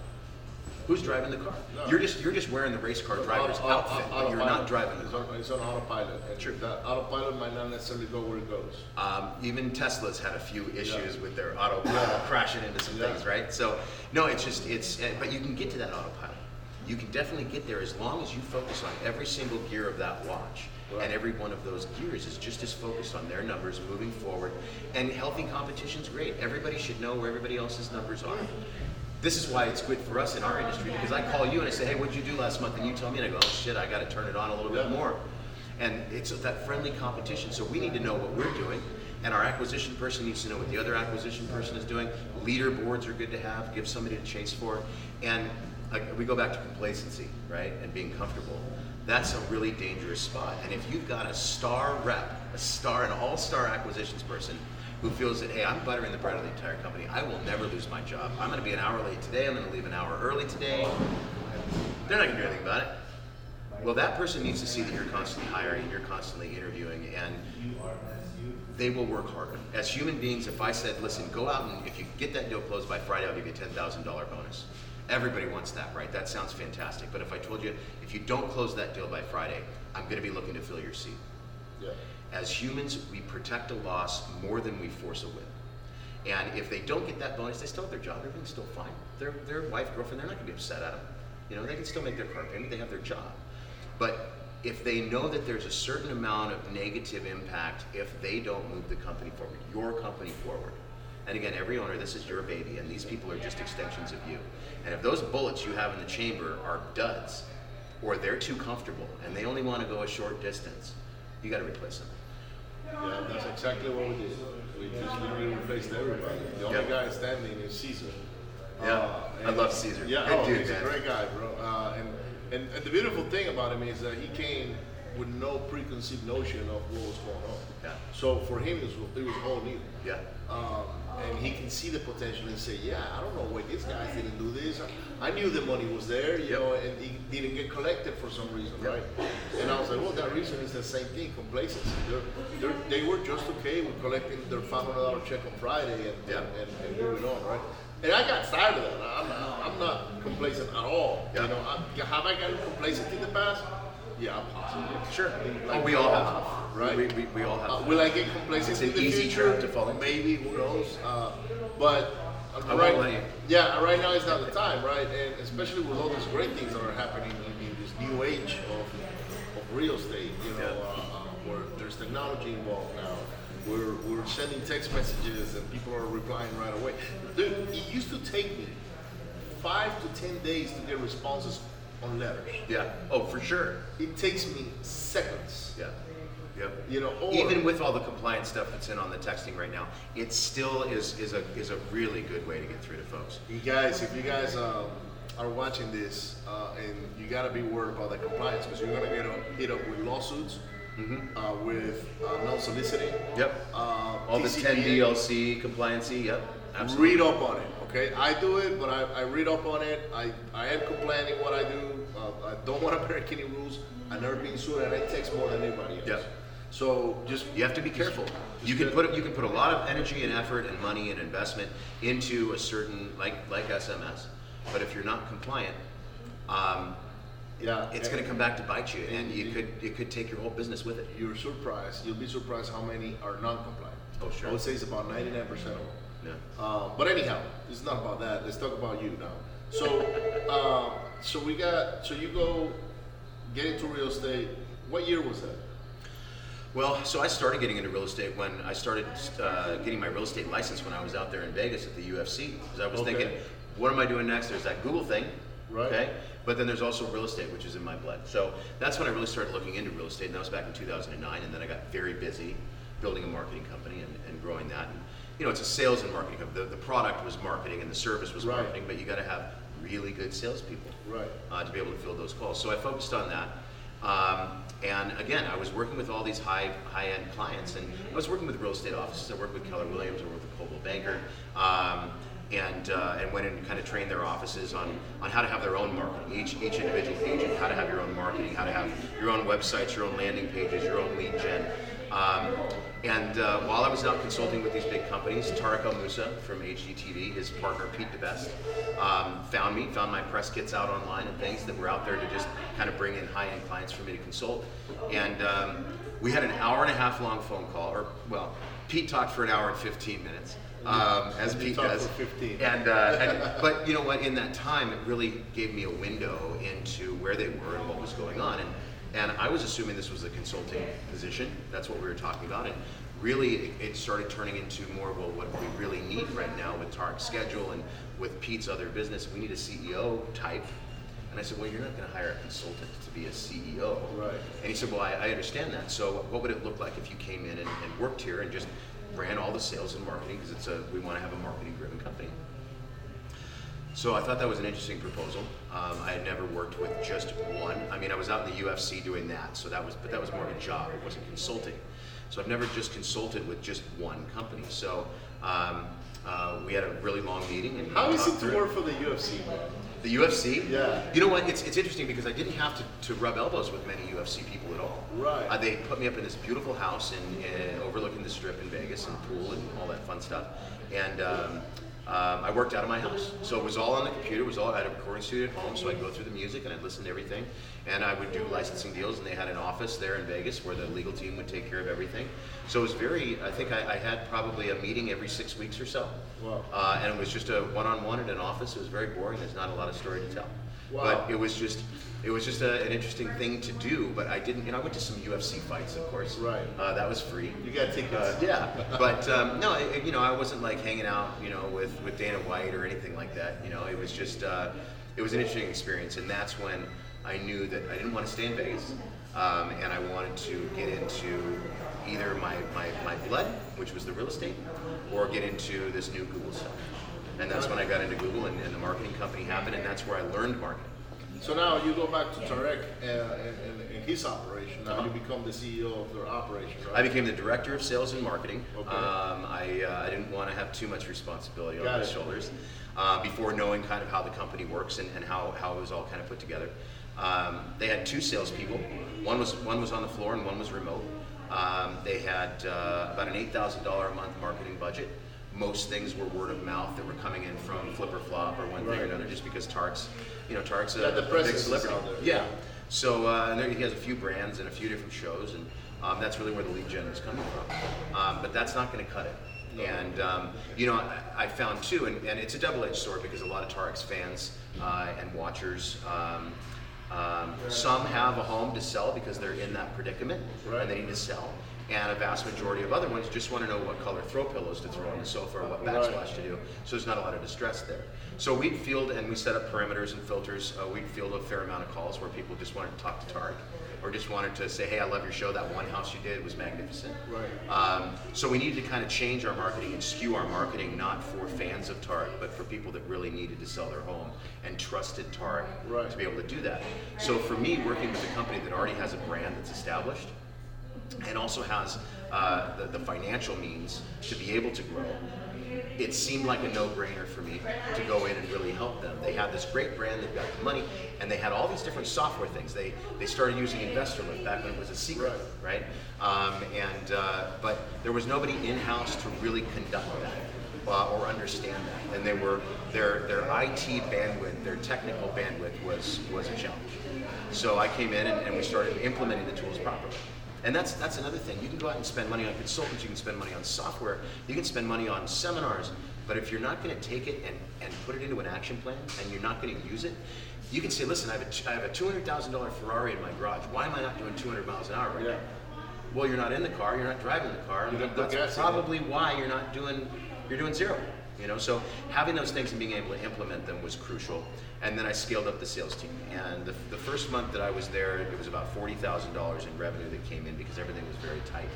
Who's driving the car? No. You're just you're just wearing the race car driver's Auto- outfit, auto- but you're not driving the It's car. on, it's on autopilot. And True. That autopilot might not necessarily go where it goes. Um, even Tesla's had a few issues Yeah. with their autopilot crashing into some Yeah. things, right? So no, it's just it's uh, but you can get to that autopilot. You can definitely get there as long as you focus on every single gear of that watch. Right. And every one of those gears is just as focused on their numbers moving forward. And healthy competition's great. Everybody should know where everybody else's numbers are. This is why it's good for us in our industry because I call you and I say, hey, what'd you do last month? And you tell me, and I go, oh shit, I got to turn it on a little bit more. And it's that friendly competition. So we need to know what we're doing, and our acquisition person needs to know what the other acquisition person is doing. Leaderboards are good to have, give somebody to chase for. And uh, we go back to complacency, right? And being comfortable. That's a really dangerous spot. And if you've got a star rep, a star, an all star acquisitions person, who feels that, hey, I'm buttering the bread of the entire company. I will never lose my job. I'm going to be an hour late today. I'm going to leave an hour early today. They're not going to do anything about it. Well, that person needs to see that you're constantly hiring, you're constantly interviewing, and they will work harder. As human beings, if I said, listen, go out and if you get that deal closed by Friday, I'll give you a $10,000 bonus. Everybody wants that, right? That sounds fantastic. But if I told you, if you don't close that deal by Friday, I'm going to be looking to fill your seat. Yeah. As humans, we protect a loss more than we force a win. And if they don't get that bonus, they still have their job. Everything's still fine. Their, their wife, girlfriend, they're not going to be upset at them. You know, they can still make their car payment. They have their job. But if they know that there's a certain amount of negative impact if they don't move the company forward, your company forward. And again, every owner, this is your baby, and these people are just extensions of you. And if those bullets you have in the chamber are duds, or they're too comfortable, and they only want to go a short distance, you got to replace them. Yeah, that's exactly what we did. We just literally replaced everybody. The only Yep. guy standing is Caesar. Yeah, I love Caesar. Yeah, oh, dude, he's man. a great guy, bro. Uh, and, and and the beautiful thing about him is that he came with no preconceived notion of what was going on. Yeah. So for him, it was, it was all new. Yeah. Um, and he can see the potential and say, yeah, I don't know why these guys didn't do this. I knew the money was there, you Yep. know, and he didn't get collected for some reason, Yep. right? And I was like, well, that reason is the same thing, complacency. They're, they're, they were just okay with collecting their $500 check on Friday and, Yeah. and, and, and moving on, right? And I got tired of that. I'm not, I'm not complacent at all. You know, I, have I gotten complacent in the past? Yeah, possibly. Sure. Like, oh, we all have. Right? We, we, we all have. Uh, will I get complacent in the easy future? to fall into. Maybe, who knows? Uh, but uh, right, yeah, right now is not the time, right? And especially with all these great things that are happening in, in this new age of, of real estate, you know, Yeah. uh, uh, where there's technology involved now. We're, we're sending text messages and people are replying right away. Dude, it used to take me five to ten days to get responses on letters. Yeah. Oh, for sure. It takes me seconds. Yeah. Yep. You know, or- even with all the compliance stuff that's in on the texting right now, it still is is a is a really good way to get through to folks. You guys, if you guys um, are watching this uh, and you gotta be worried about the compliance because you're gonna get up, hit up with lawsuits, uh, with uh, non-soliciting. Mm-hmm. Yep. Uh, All this TCPA. 10 DLC compliancy. Yep. Absolutely. Read up on it, Okay, I do it, but I, I read up on it. I, I am complaining what I do. Uh, I don't want to [LAUGHS] break any rules. I've never been sued, and it takes more than anybody else. Yeah. So just You have to be careful. You can put you can put a lot of energy and effort and money and investment into a certain like like SMS, but if you're not compliant, um, yeah, it's going to come back to bite you, and you could it could take your whole business with it. You're surprised. You'll be surprised how many are non-compliant. Oh, sure. I would say it's about 99% of them. Yeah. Uh, but anyhow, it's not about that. Let's talk about you now. So, uh, so we got. So you go get into real estate. What year was that? Well, so I started getting into real estate when I started uh, getting my real estate license when I was out there in Vegas at the UFC. Because I was Okay. thinking, what am I doing next? There's that Google thing, Right. okay? But then there's also real estate, which is in my blood. So that's when I really started looking into real estate, and that was back in 2009. And then I got very busy building a marketing company and, and growing that. And, you know, it's a sales and marketing company. The, the product was marketing and the service was Right. marketing, but you got to have really good salespeople Right. uh, to be able to fill those calls. So I focused on that. Um, and again, I was working with all these high high end clients, and I was working with real estate offices. I worked with Keller Williams, I worked with a Coldwell Banker, um, and uh, and went and kind of trained their offices on on how to have their own marketing. Each each individual agent, how to have your own marketing, how to have your own websites, your own landing pages, your own lead gen. Um, and uh, while I was out consulting with these big companies, Tarek El Moussa from HGTV, his partner Pete DeBest, um, found me, found my press kits out online and things that were out there to just kind of bring in high-end clients for me to consult. And um, we had an hour and a half long phone call, or well, Pete talked for an hour and 15 minutes, um, as Pete does. for 15. And, uh, and but you know what? In that time, it really gave me a window into where they were and what was going on. And and I was assuming this was a consulting position. That's what we were talking about. And really, it, it started turning into more well, what we really need right now with Tarek's schedule and with Pete's other business. We need a CEO type. And I said, well, you're not going to hire a consultant to be a CEO. Right. And he said, well, I, I understand that. So what would it look like if you came in and, and worked here and just ran all the sales and marketing because it's a we want to have a marketing driven company. So I thought that was an interesting proposal. Um, I had never worked with just one. I mean, I was out in the UFC doing that, so that was, but that was more of a job. It wasn't consulting. So I've never just consulted with just one company. So um, uh, we had a really long meeting. And How we it to work for the UFC? man? The UFC? Yeah. You know what? It's, it's interesting because I didn't have to, to rub elbows with many UFC people at all. Right. Uh, they put me up in this beautiful house in, in overlooking the strip in Vegas and pool and all that fun stuff. And um, um, I worked out of my house. So it was all on the computer. It was all I had a recording studio at home, so I'd go through the music and I'd listen to everything. And I would do licensing deals, and they had an office there in Vegas where the legal team would take care of everything. So it was very, I think I, I had probably a meeting every six weeks or so. Wow. Uh, and it was just a one-on-one in an office. It was very boring. There's not a lot of story to tell. Wow. But it was just, it was just a, an interesting thing to do. But I didn't, you know, I went to some UFC fights, of course. Right. Uh, that was free. You got tickets. Uh, yeah, but um, no, it, you know, I wasn't like hanging out, you know, with, with Dana White or anything like that. You know, it was just, uh, it was an interesting experience, and that's when I knew that I didn't want to stay in Vegas, um, and I wanted to get into either my, my, my blood, which was the real estate, or get into this new Google stuff. And that's when I got into Google, and, and the marketing company happened, and that's where I learned marketing. So now you go back to Tarek uh, and, and, and his operation. Now you become the CEO of their operation, right? Uh-huh. I became the director of sales and marketing. Okay. Um, I, uh, I didn't want to have too much responsibility on my shoulders uh, before knowing kind of how the company works and, and how, how it was all kind of put together. Um, they had two salespeople. One was one was on the floor and one was remote. Um, they had uh, about an eight thousand dollar a month marketing budget. Most things were word of mouth that were coming in from Flip or Flop or one thing or another, just because Tark's, you know, Tark's a, Yeah, the a big celebrity. Yeah. So uh, and there, he has a few brands and a few different shows, and um, that's really where the lead gen is coming from. Um, but that's not going to cut it. And um, you know, I, I found too, and, and it's a double-edged sword because a lot of Tarek's fans uh, and watchers. Um, um, some have a home to sell because they're in that predicament Right. and they need to sell. And a vast majority of other ones just want to know what color throw pillows to throw on the sofa or what backsplash to do. So there's not a lot of distress there. So we'd field and we set up parameters and filters. Uh, we'd field a fair amount of calls where people just wanted to talk to Tarek or just wanted to say, hey, I love your show. That one house you did was magnificent. Right. Um, so we needed to kind of change our marketing and skew our marketing not for fans of Tarek, but for people that really needed to sell their home and trusted Tarek Right. to be able to do that. So for me, working with a company that already has a brand that's established and also has uh, the, the financial means to be able to grow it seemed like a no-brainer for me to go in and really help them. They had this great brand, they've got the money, and they had all these different software things. They they started using InvestorLift back when it was a secret, right? Um, and uh, but there was nobody in-house to really conduct that. Uh, or understand that, and they were their their IT bandwidth, their technical bandwidth was was a challenge. So I came in and, and we started implementing the tools properly. And that's that's another thing. You can go out and spend money on consultants, you can spend money on software, you can spend money on seminars, but if you're not going to take it and, and put it into an action plan and you're not going to use it, you can say, listen, I have a, I have a $200,000 Ferrari in my garage. Why am I not doing 200 miles an hour right Yeah. now? Well, you're not in the car, you're not driving the car. That's gas in it. probably why you're not doing, you're doing zero. You know, so having those things and being able to implement them was crucial. And then I scaled up the sales team. And the, the first month that I was there, it was about $40,000 in revenue that came in because everything was very tight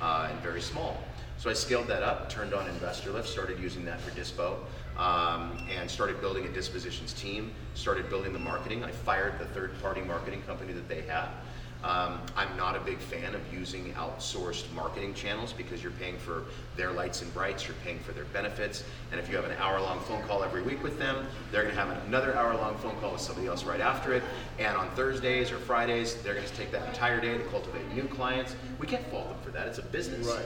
uh, and very small. So I scaled that up, turned on InvestorLift, started using that for Dispo, um, and started building a dispositions team, started building the marketing. I fired the third party marketing company that they had. Um, I'm not a big fan of using outsourced marketing channels because you're paying for their lights and brights, you're paying for their benefits, and if you have an hour long phone call every week with them, they're going to have another hour long phone call with somebody else right after it. And on Thursdays or Fridays, they're going to take that entire day to cultivate new clients. We can't fault them for that, it's a business. Right.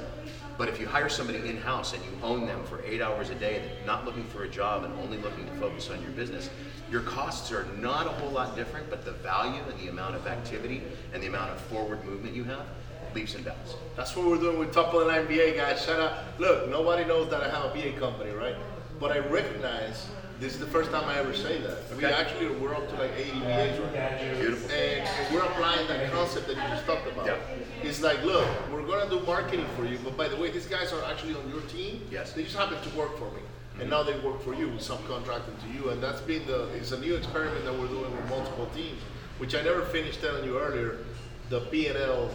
But if you hire somebody in house and you own them for eight hours a day, not looking for a job and only looking to focus on your business, your costs are not a whole lot different, but the value and the amount of activity and the amount of forward movement you have leaps and bounds. That's what we're doing with Top Line VA guys. Shout out. Look, nobody knows that I have a VA company, right? But I recognize this is the first time I ever say that. Okay. We Okay. actually we're up to like 80 VAs right now. Beautiful. And, and we're applying that concept that you just talked about. Yeah. It's like, look, we're gonna do marketing for you, but by the way, these guys are actually on your team. Yes. They just happen to work for me. And now they work for you, subcontracting to you. And that's been the it's a new experiment that we're doing with multiple teams, which I never finished telling you earlier, the P and L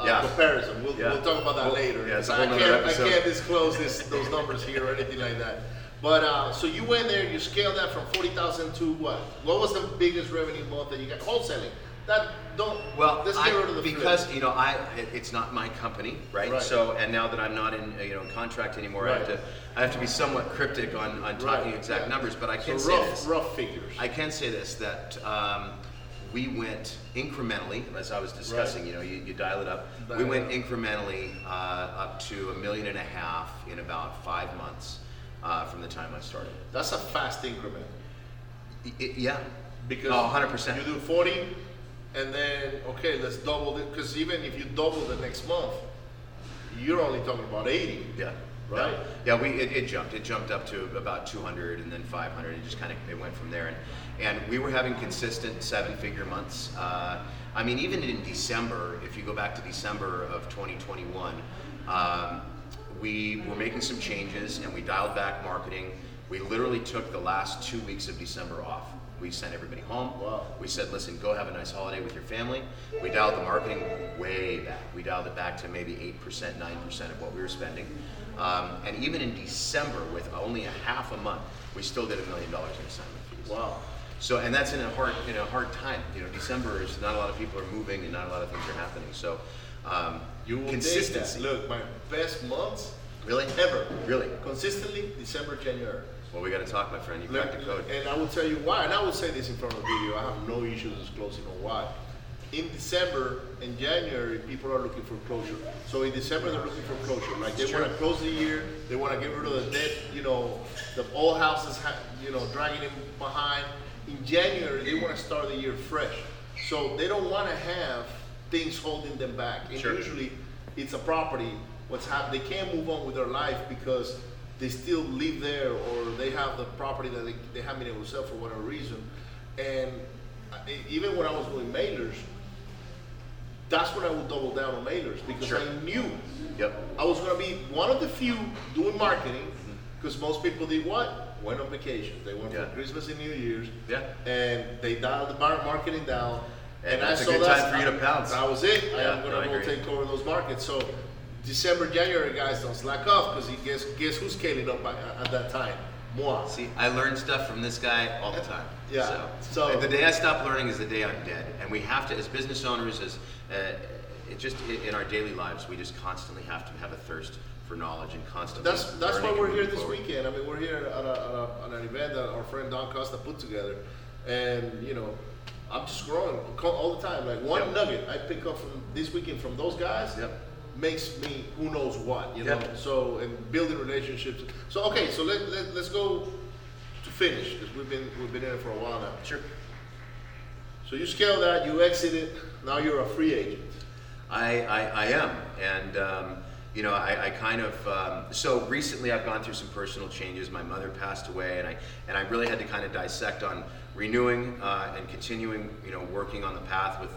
uh, Yeah. comparison. We'll, Yeah. we'll talk about that Well, later. yeah, it's a I whole can't, I can't disclose this, those numbers here or anything like that. But uh, so you went there, and you scaled that from forty thousand to what? What was the biggest revenue month that you got? Wholesaling. That don't. Well, let's get rid of the because you know, I it, it's not my company, right? Right. So, and now that I'm not in you know contract anymore, I have Right. to I have to be somewhat cryptic on, on talking Right, exact yeah. numbers. But I can so say rough, this: rough figures. I can say this that um, we went incrementally, as I was discussing. Right. You know, you, you dial it up. Dial we went up. incrementally uh, up to a million and a half in about five months uh, from the time I started. That's a fast increment. Y- yeah, Because oh, 100 percent. You do 40, and then, okay, let's double it. Because even if you double the next month, you're only talking about 80. Yeah. Right? Yeah, we it, it jumped. It jumped up to about 200 and then 500. It just kind of it went from there, and and we were having consistent seven-figure months. Uh, I mean, even in December, if you go back to December of 2021, um, we were making some changes and we dialed back marketing. We literally took the last two weeks of December off. We sent everybody home. Wow. We said, listen, go have a nice holiday with your family. We dialed the marketing way back. We dialed it back to maybe 8%, 9% of what we were spending. Um, and even in December, with only a half a month, we still did a million dollars in assignment fees. Wow. So, and that's in a hard, in a hard time. You know, December is not a lot of people are moving and not a lot of things are happening. So, um, You will consistency. Look, my best months Really? ever. Really? Consistently, December, January. Well, we got to talk, my friend. You cracked the code. And I will tell you why, and I will say this in front of the video. I have no issues disclosing on why. In December and January, people are looking for closure. So in December, they're looking for closure. Like they want to close the year, they want to get rid of the debt. You know, the old houses, ha- you know, dragging them behind. In January, they want to start the year fresh. So they don't want to have things holding them back. And Sure. usually, it's a property. What's happened? They can't move on with their life because they still live there or they have the property that they, they haven't been able to sell for whatever reason. And I- uh, even when I was doing mailers, that's when I would double down on mailers because Sure. I knew Yep. I was going to be one of the few doing marketing mm-hmm. because most people did what? Went on vacation. They went Yeah. for Christmas and New Year's. Yeah. And they dialed the marketing down. And I that's a saw good that's- time for you to pounce. That was it. I am going I to go take over those markets. So December, January, guys, don't slack off because guess guess who's scaling up by, at that time? Moi. See, I learn stuff from this guy all the time. Yeah, So, so- the day I stop learning is the day I'm dead. And we have to, as business owners, as uh, it just i- in our daily lives, we just constantly have to have a thirst for knowledge and constantly. That's that's why we're here this forward. weekend. I mean, we're here at, a, at, a, at an event that our friend Don Costa put together, and you know, I'm just growing all the time. Like one Yep. nugget I pick up from this weekend from those guys Yep. makes me who knows what, you know. So and building relationships. So okay, so let, let let's go to finish because we've been we've been in it for a while now. Sure. So you scale that, you exited. Now you're a free agent. I, I, I am, and um, you know, I, I kind of um, so recently I've gone through some personal changes. My mother passed away, and I and I really had to kind of dissect on renewing uh, and continuing, you know, working on the path with.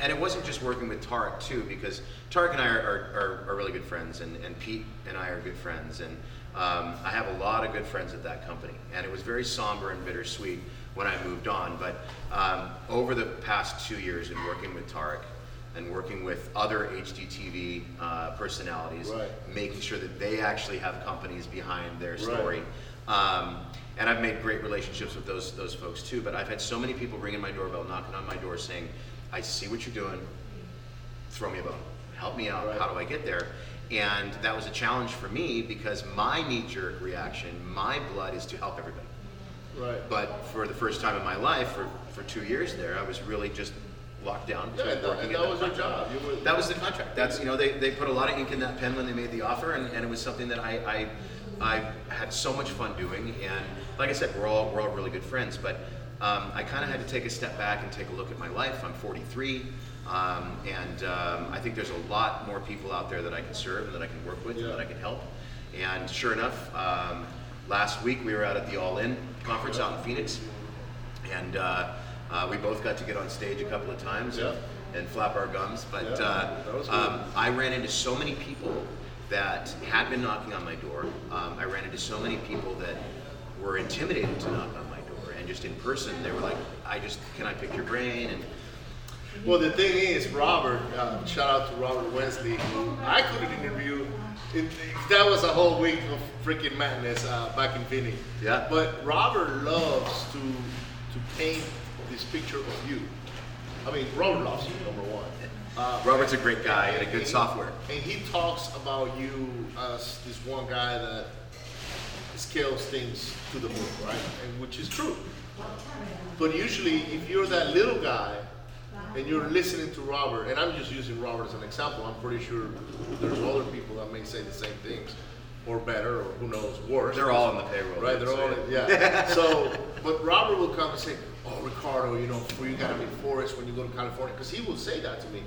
And it wasn't just working with Tarek too, because Tarek and I are, are, are, really good friends, and, and Pete and I are good friends, and um, I have a lot of good friends at that company. And it was very somber and bittersweet when I moved on. But um, over the past two years in working with Tarek, and working with other HGTV uh, personalities, Right. making sure that they actually have companies behind their Right. story. Um, and I've made great relationships with those those folks too. But I've had so many people ringing my doorbell, knocking on my door, saying, "I see what you're doing. Throw me a bone. Help me out. Right. How do I get there?" And that was a challenge for me because my knee-jerk reaction, my blood, is to help everybody. Right. But for the first time in my life, for, for two years there, I was really just locked down. Yeah, and that, and that was your job. You were, That was the contract. That's you know they, they put a lot of ink in that pen when they made the offer, and, and it was something that I, I I had so much fun doing. And like I said, we're all we're all really good friends, but um, I kind of had to take a step back and take a look at my life. I'm 43, um, and um, I think there's a lot more people out there that I can serve and that I can work with Yeah. and that I can help. And sure enough, um, last week we were out at the All In conference out in Phoenix, and uh, uh, we both got to get on stage a couple of times and, and flap our gums. But Yeah, uh, that was cool. um, I ran into so many people that had been knocking on my door. Um, I ran into so many people that were intimidated to knock on my door, and just in person, they were like, "I just can I pick your brain?" And Well, the thing is, Robert, uh, shout out to Robert Wensley, who I couldn't interview. It, that was a whole week of freaking madness uh, back in Vinny. Yeah. But Robert loves to to paint this picture of you. I mean, Robert loves you, number one. Uh, Robert's a great guy and a good he- software. And he talks about you as this one guy that scales things to the moon, right? And which is true. But usually, if you're that little guy and you're listening to Robert, and I'm just using Robert as an example, I'm pretty sure there's other people that may say the same things, or better, or who knows, worse. They're all on the payroll. Right, they're all, so- yeah. [LAUGHS] So, but Robert will come and say, "Oh, Ricardo, you know, you gotta meet Forrest when you go to California," because he will say that to me,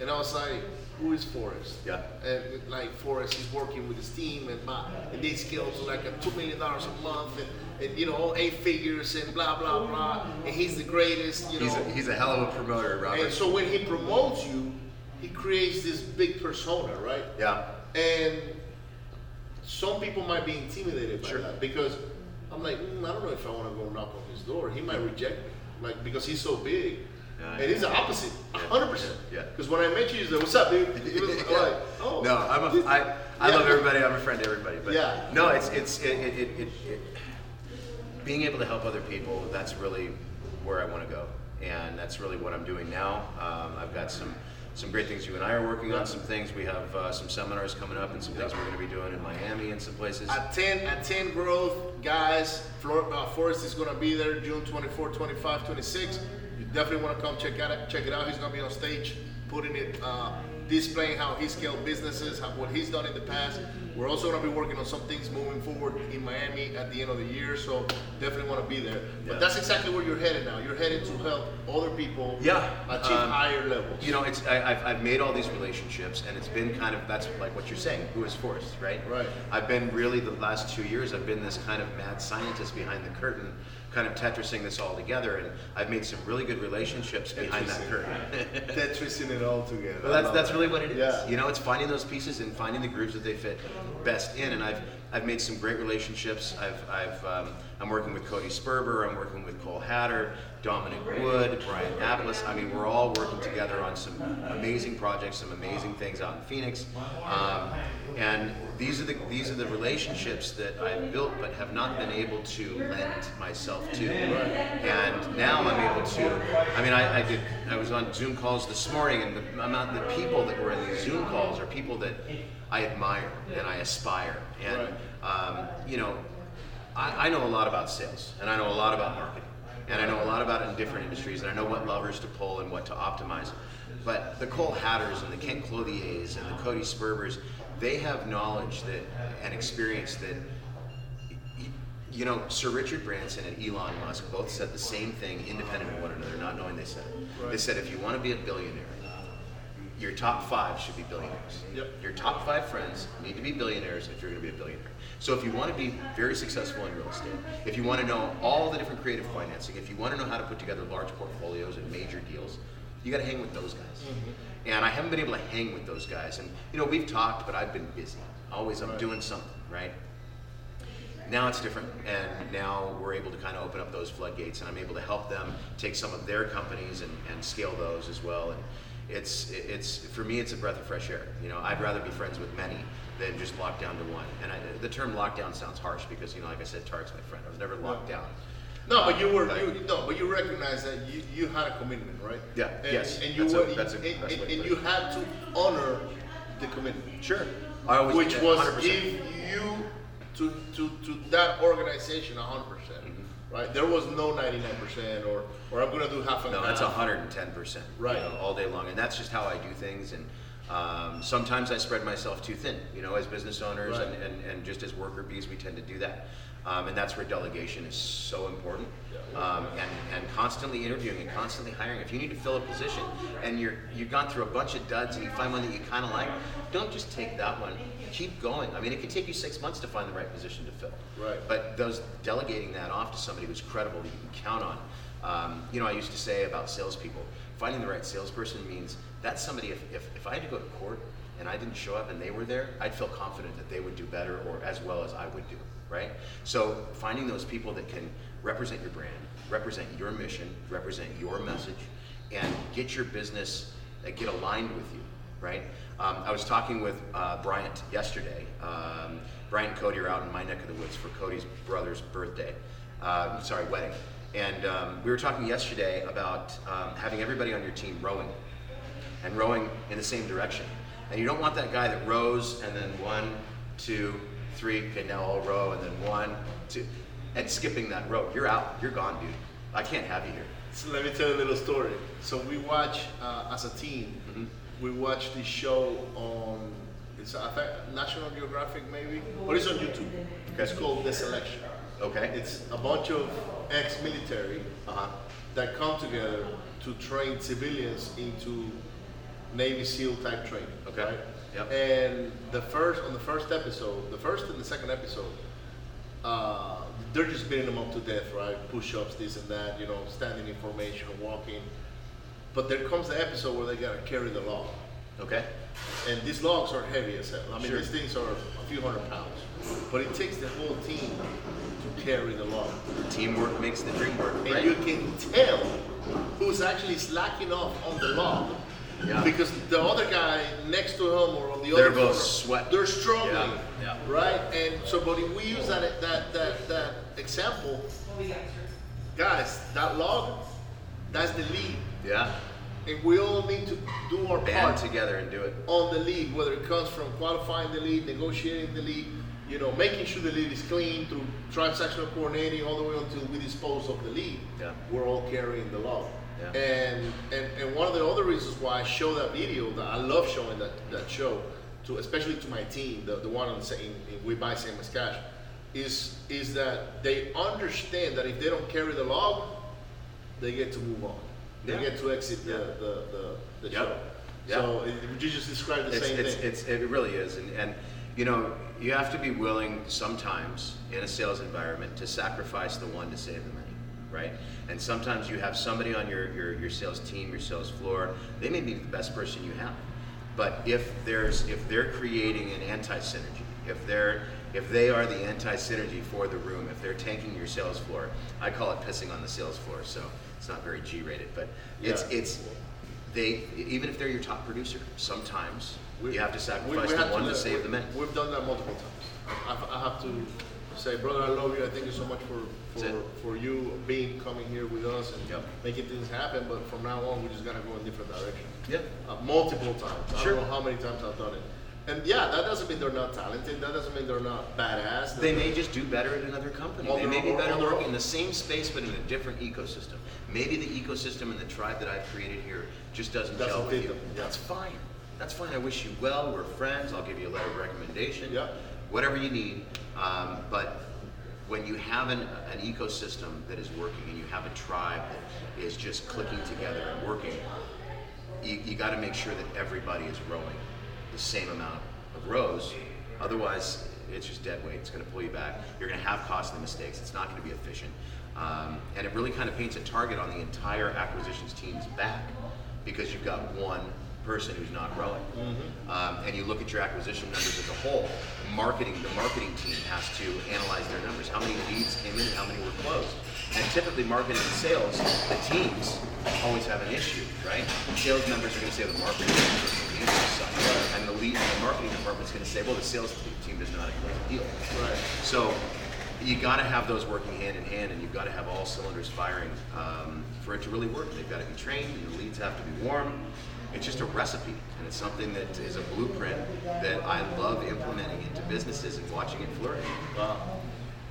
and I was like, "Who is Forrest?" Yeah. And like Forrest, he's working with his team, and my, and they scale to like a two million dollars a month, and, and you know, eight figures, and blah blah blah, and he's the greatest, you know. He's a, he's a hell of a promoter, Robert. and so when he promotes you, he creates this big persona, right? yeah. And some people might be intimidated by Sure. that because I'm like, mm, I don't know if I want to go knock on his door. He might reject me, like because he's so big. And he's the opposite, hundred percent. Yeah. Because when I met you, he's like, "What's up, dude?" He was [LAUGHS] like, "Oh, No, I'm a, I, I Yeah. love everybody. I'm a friend to everybody. But Yeah. no, it's it's it, it, it, it, it being able to help other people. That's really where I want to go, and that's really what I'm doing now. Um, I've got some some great things. You and I are working on some things. We have uh, some seminars coming up, and some things we're going to be doing in Miami and some places. At 10, at 10 growth, guys, Flor- uh, Forrest is going to be there June 24, 25, 26. Definitely want to come check out it, check it out. He's to be on stage putting it, uh, displaying how he scaled businesses, how, what he's done in the past. We're also going to be working on some things moving forward in Miami at the end of the year, so definitely want to be there. But Yeah. that's exactly where you're headed now. You're headed to help other people Yeah, achieve um, higher levels. You know, it's I, I've, I've made all these relationships, and it's been kind of that's like what you're saying. Who is Forrest, right? Right. I've been really the last two years. I've been this kind of mad scientist behind the curtain, kind of tetrising this all together, and I've made some really good relationships behind that curtain. [LAUGHS] [LAUGHS] Tetrising it all together. Well, that's that's really what it is. Yeah. You know, it's finding those pieces and finding the groups that they fit best in. And I've I've made some great relationships. I've, I've, um, I'm working with Cody Sperber. I'm working with Cole Hatter, Dominic Wood, Brian Apples. I mean, we're all working together on some amazing projects, some amazing things out in Phoenix. Um, and these are the these are the relationships that I've built, but have not been able to lend myself to. And now I'm able to. I mean, I, I did. I was on Zoom calls this morning, and the amount the people that were in these Zoom calls are people that I admire and I aspire. And um, you know, I, I know a lot about sales, and I know a lot about marketing, and I know a lot about it in different industries, and I know what levers to pull and what to optimize. But the Cole Hatters and the Kent Clothiers and the Cody Sperber's, they have knowledge that and experience that you know, Sir Richard Branson and Elon Musk both said the same thing independent of one another, not knowing they said it. They said if you want to be a billionaire, your top five should be billionaires. Yep. Your top five friends need to be billionaires if you're going to be a billionaire. So if you want to be very successful in real estate, if you want to know all the different creative financing, if you want to know how to put together large portfolios and major deals, you got to hang with those guys. Mm-hmm. And I haven't been able to hang with those guys. And you know, we've talked, but I've been busy. Always, I'm doing something, right? now it's different and now we're able to kind of open up those floodgates and i'm able to help them take some of their companies and, and scale those as well and it's it's for me it's a breath of fresh air. You know i'd rather be friends with many than just locked down to one. And I, the term lockdown sounds harsh because you know like i said tarek's my friend. I was never locked down. No, but you were Like- you, no, but you recognize that you, you had a commitment, right? Yeah, And, yes, And you that's a- were that's a and, and, and you had to honor the commitment, sure. I always which was 100%. give you to to to that organization hundred percent. Right? There was no ninety nine percent or or I'm gonna do half and No, half. that's 110 percent. Right. You know, all day long, and that's just how I do things. And um, sometimes I spread myself too thin. You know, as business owners Right. and, and, and just as worker bees, we tend to do that. Um, and that's where delegation is so important. Um, and, and constantly interviewing and constantly hiring. If you need to fill a position and you're you've gone through a bunch of duds and you find one that you kind of like, don't just take that one. Keep going. I mean, it could take you six months to find the right position to fill. Right. But those delegating that off to somebody who's credible that you can count on. Um, you know, I used to say about salespeople, finding the right salesperson means that's somebody. If, if, if I had to go to court and I didn't show up and they were there, I'd feel confident that they would do better or as well as I would do. Right. So finding those people that can represent your brand, represent your mission, represent your message, and get your business uh, get aligned with you. Right. Um, I was talking with uh, Bryant yesterday. Um, Bryant and Cody are out in my neck of the woods for Cody's brother's birthday. Uh, sorry, wedding. And um, we were talking yesterday about um, having everybody on your team rowing and rowing in the same direction. And you don't want that guy that rows and then one, two, three, okay, now I'll row, and then one, two, and skipping that row. You're out. You're gone, dude. I can't have you here. So let me tell you a little story. So we watch uh, as a team. Mm-hmm. We watch this show on it's I think National Geographic maybe, but it's on YouTube. It's called The Selection. Okay. It's a bunch of ex-military Uh-huh. that come together to train civilians into Navy SEAL type training. Okay. Right? Yep. And the first on the first episode, the first and the second episode, uh, they're just beating them up to death, right? Push-ups, this and that, you know, standing in formation, walking. But there comes the episode where they gotta carry the log, Okay. and these logs are heavy as hell. I mean, Sure. these things are a few hundred pounds, but it takes the whole team to carry the log. Teamwork makes the dream work. And Right. you can tell who's actually slacking off on the log. Yeah. Because the other guy next to him or on the other They're other both corner, sweating. They're struggling. Yeah, yeah. Right? And so but if we use that that that that example, guys, that log, that's the lead. yeah. And we all need to do our Band part together and do it. on the lead, whether it comes from qualifying the lead, negotiating the lead, you know, making sure the lead is clean through transactional coordinating all the way until we dispose of the lead. Yeah. We're all carrying the log. Yeah. And, and and one of the other reasons why I show that video, that I love showing that, that show, to especially to my team, the, the one on in We Buy Same as Cash, is is that they understand that if they don't carry the log, they get to move on. They Yeah. get to exit the, Yeah. the, the, the Yep. show. Yep. So it, you just described the it's, same it's, thing. It's, it really is. And, and, you know, you have to be willing sometimes in a sales environment to sacrifice the one to save the many, right? And sometimes you have somebody on your, your, your sales team, your sales floor, they may be the best person you have. But if there's if they're creating an anti-synergy, if they're if they are the anti-synergy for the room, if they're tanking your sales floor, I call it pissing on the sales floor. So it's not very G-rated, but it's Yeah. it's they even if they're your top producer, sometimes We- you have to sacrifice we the one to that. save the many. We've done that multiple times. I- I have to say, brother, I love you. I thank you so much for That's for, it. for you being coming here with us and Yep. making things happen. But from now on, we just gotta go in different direction. Yeah. Uh, multiple times. Sure. I don't know how many times I've done it. And yeah, that doesn't mean they're not talented. That doesn't mean they're not badass. They may just do better at another company. They may be better on their working in the same space but in a different ecosystem. Maybe the ecosystem and the tribe that I've created here just doesn't, Doesn't gel with fit you. them, yeah. That's fine. That's fine. I wish you well. We're friends. I'll give you a letter of recommendation. Yeah. Whatever you need. Um, but when you have an, an ecosystem that is working and you have a tribe that is just clicking together and working, you, you got to make sure that everybody is rowing the same amount of rows. Otherwise, it's just dead weight. It's going to pull you back. You're going to have costly mistakes. It's not going to be efficient. Um, and it really kind of paints a target on the entire acquisitions team's back because you've got one person who's not growing. Um, and you look at your acquisition numbers as a whole. Marketing, the marketing team has to analyze their numbers. How many leads came in and how many were closed? And typically, marketing and sales, the teams always have an issue, right? Sales members are going to say the marketing team sucks, and the lead, the marketing department is going to say, well, the sales team does not close the deal. Right. So you got to have those working hand in hand, and you've got to have all cylinders firing um, for it to really work. They've got to be trained, and the leads have to be warm. It's just a recipe, and it's something that is a blueprint that I love implementing into businesses and watching it flourish. Wow.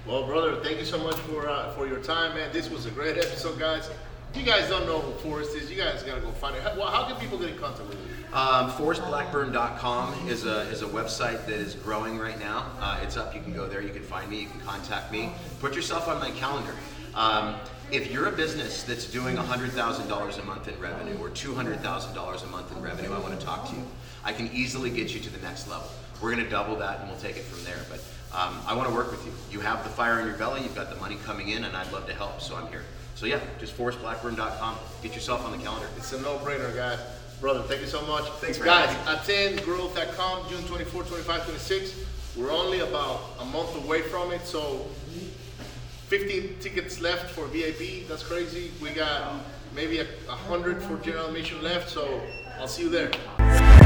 Well, brother, thank you so much for uh, for your time, man. This was a great episode, guys. If you guys don't know who Forrest is, you guys gotta go find it. How, well, how can people get in contact with you? Um, ForrestBlackburn.com is a, is a website that is growing right now. Uh, it's up. You can go there. You can find me. You can contact me. Put yourself on my calendar. Um, if you're a business that's doing $100,000 a month in revenue or $200,000 a month in revenue, I want to talk to you. I can easily get you to the next level. We're going to double that and we'll take it from there. But um, I want to work with you. You have the fire in your belly. You've got the money coming in, and I'd love to help. So I'm here. So yeah, just ForrestBlackburn.com. Get yourself on the calendar. It's a no-brainer, guys. Brother, thank you so much. Thanks for guys. having Attendgrowth.com, June 24, 25, 26. We're only about a month away from it, so 15 tickets left for VIP. That's crazy. We got maybe a, a hundred for general admission left, so I'll see you there.